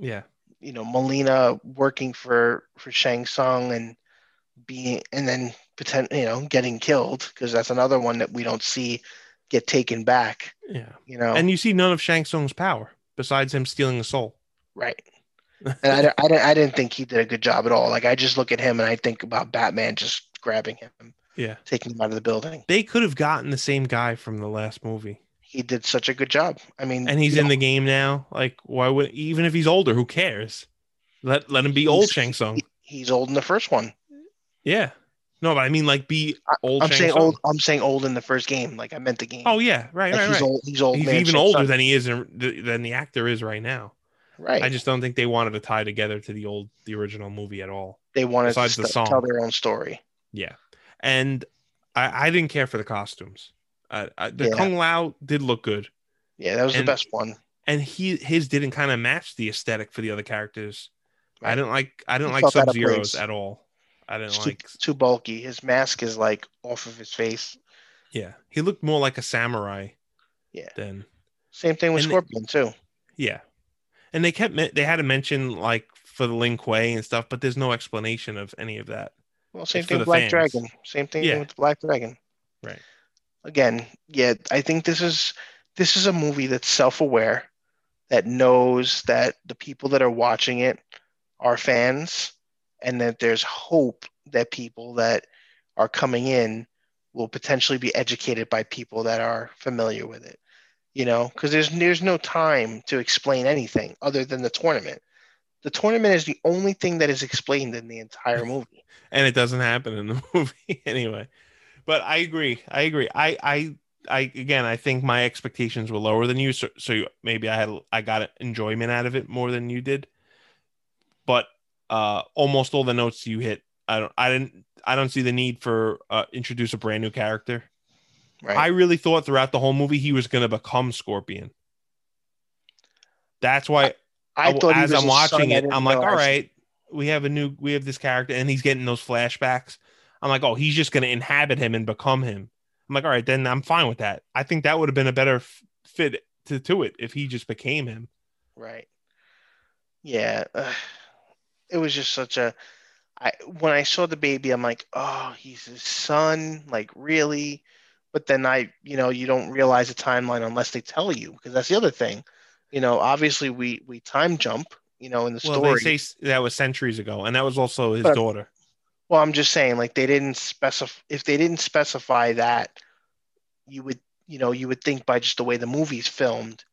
yeah, you know, Mileena working for for Shang Tsung and being and then pretend you know getting killed because that's another one that we don't see get taken back. yeah. You know, And you see none of Shang Tsung's power besides him stealing a soul. right. And I, I, I didn't think he did a good job at all. Like I just look at him and I think about Batman just grabbing him, Yeah, taking him out of the building. they could have gotten the same guy from the last movie, He did such a good job. I mean, and he's in know, the game now. Like, why would even if he's older, who cares? Let let him be old Shang Tsung. he- he's old in the first one. Yeah, no, but I mean like be old. I'm Shang saying Tsung. old. I'm saying old in the first game. Like I meant the game. Oh yeah, right, Like, right, he's right. old. He's old. He's even Shang older Tsung. than he is in, than the actor is right now. right. I just don't think they wanted to tie together to the old the original movie at all. they wanted to besides the st- song. tell their own story. Yeah, and I, I didn't care for the costumes. Uh, I, the Yeah. Kung Lao did look good, Yeah, that was And- the best one. and he his didn't kind of match the aesthetic for the other characters. I Right. didn't like I didn't He like Sub Zero's at all. I didn't It's too, like. too bulky. His mask is like off of his face. Yeah, he looked more like a samurai. Yeah. Then Same thing with And they- Scorpion too. yeah, and they kept they had to mention like for the Lin Kuei and stuff, but there's no explanation of any of that. Well, same It's thing with Black fans. Dragon. Same thing Yeah. with Black Dragon. Right. Again, yeah, I think this is this is a movie that's self-aware, that knows that the people that are watching it are fans, and that there's hope that people that are coming in will potentially be educated by people that are familiar with it. You know, because there's there's no time to explain anything other than the tournament. The tournament is the only thing that is explained in the entire movie. and it doesn't happen in the movie anyway. But I agree. I agree. I I I again, I think my expectations were lower than you, so, so maybe I had I got enjoyment out of it more than you did. But uh, almost all the notes you hit, I don't, I didn't, I don't see the need for uh, introduce a brand new character. Right. I really thought throughout the whole movie he was going to become Scorpion. That's why I I- thought he as was I'm son, watching it, I'm like, all right, we have a new, we have this character, and he's getting those flashbacks. I'm like, oh, he's just going to inhabit him and become him. I'm like, all right, then I'm fine with that. I think that would have been a better f- fit to, to it if he just became him. Right. Yeah. ugh. it was just such a. I when I saw the baby, I'm like, oh, he's his son. Like really. But then I, you know, you don't realize the timeline unless they tell you, because that's the other thing. You know, obviously we we time jump. You know, in the Well, story. they say that was centuries ago, and that was also his But- daughter. Well, I'm just saying, like they didn't specify. If they didn't specify that, you would, you know, you would think by just the way the movie's filmed,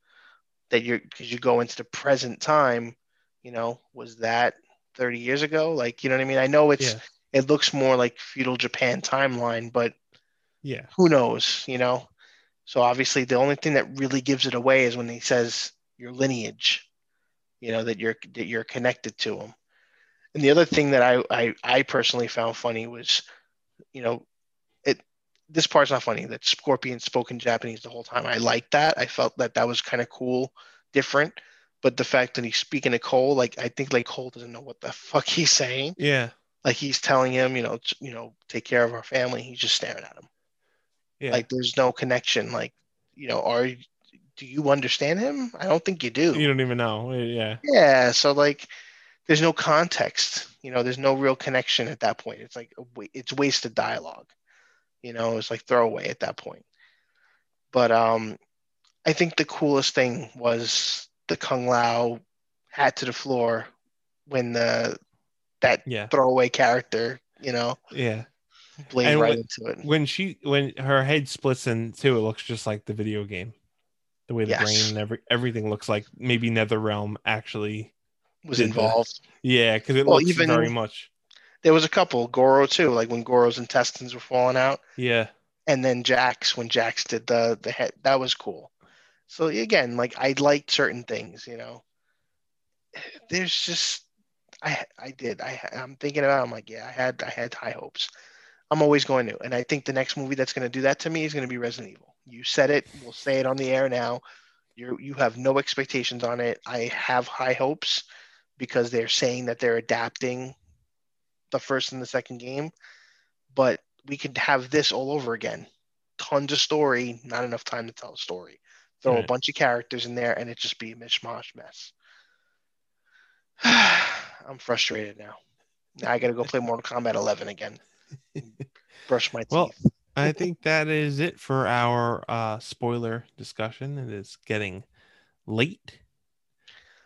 that you're because you go into the present time. You know, was that 30 years ago? Like, you know what I mean? I know it's Yeah. it looks more like feudal Japan timeline, but Yeah. who knows? You know. So obviously, the only thing that really gives it away is when he says your lineage. You know that you're that you're connected to him. And the other thing that I, I, I personally found funny was, you know, it this part's not funny that Scorpion spoke in Japanese the whole time. I liked that. I felt that that was kind of cool, different. But the fact that he's speaking to Cole, like I think like Cole doesn't know what the fuck he's saying. Yeah. Like he's telling him, you know, t- you know, take care of our family. He's just staring at him. Yeah. Like there's no connection. Like, you know, are do you understand him? I don't think you do. you don't even know. Yeah. Yeah, so like there's no context, you know, there's no real connection at that point. It's like a it's wasted dialogue. You know, it's like throwaway at that point. But um I think the coolest thing was the Kung Lao hat to the floor when the that Yeah. throwaway character, you know, Yeah. blade right what- into it. When she when her head splits in two, it looks just like the video game. The way the Yes. brain and every everything looks like maybe Nether Realm actually was involved. Yeah, because it Well, looks even- very much. There was a couple, Goro too, like when Goro's intestines were falling out, Yeah, and then Jax when Jax did the the head. That was cool. So again, like I liked certain things, you know. There's just I I did I I'm thinking about. It, I'm like, yeah, I had I had high hopes. I'm always going to, and I think the next movie that's going to do that to me is going to be Resident Evil. You said it. We'll say it on the air now. You you have no expectations on it. I have high hopes because they're saying that they're adapting the first and the second game, but we could have this all over again. Tons of story, not enough time to tell a story. Throw a bunch of characters in there, and it just be a mishmash mess. I'm frustrated now. Now I got to go play Mortal Kombat 11 again. Brush my teeth. Well, I think that is it for our uh, spoiler discussion. It is getting late,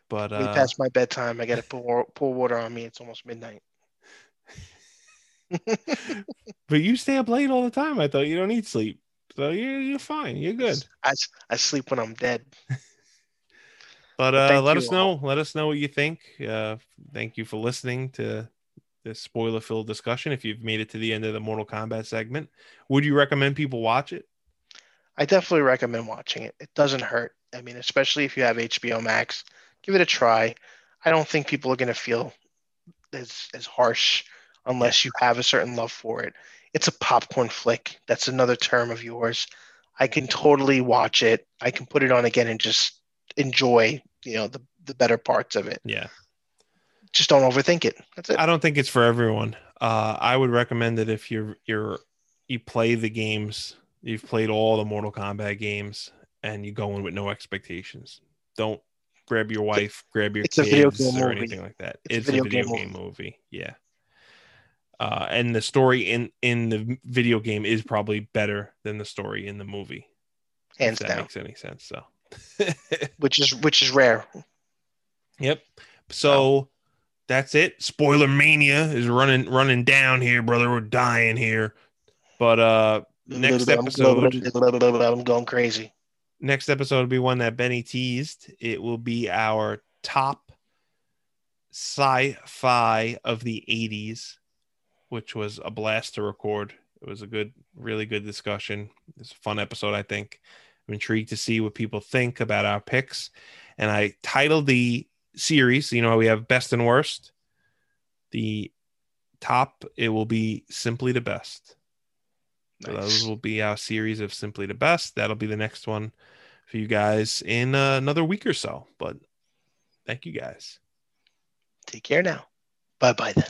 but uh, past my bedtime. I got to pour, pour water on me. It's almost midnight. but you stay up late all the time. I thought you don't need sleep, so you're you're fine. You're good. I, I sleep when I'm dead. But uh, let us all. know. Let us know what you think. Uh, thank you for listening to this spoiler-filled discussion. If you've made it to the end of the Mortal Kombat segment, would you recommend people watch it? I definitely recommend watching it. It doesn't hurt. I mean, especially if you have HBO Max, give it a try. I don't think people are going to feel as as harsh unless you have a certain love for it. It's a popcorn flick. That's another term of yours. I can totally watch it. I can put it on again and just enjoy, you know, the the better parts of it. Yeah. Just don't overthink it. That's it. I don't think it's for everyone. Uh, I would recommend that if you're you're you play the games, you've played all the Mortal Kombat games, and you go in with no expectations. Don't grab your wife, grab your it's a kids, video game or movie. anything like that. It's a video game movie. movie. Yeah. Uh, and the story in in the video game is probably better than the story in the movie. Hands if that down. makes any sense. So. Which is which is rare. Yep. So that's it. Spoiler mania is running running down here, brother. We're dying here. But uh next episode I'm going crazy. Next episode will be one that Benny teased. It will be our top sci-fi of the 80s, which was a blast to record. It was a good, really good discussion. It's a fun episode, I think. I'm intrigued to see what people think about our picks. And I titled the series, you know, we have best and worst. The top, it will be simply the best. So Nice. those will be our series of simply the best. That'll be the next one for you guys in uh, another week or so. But thank you guys. Take care now. Bye bye then.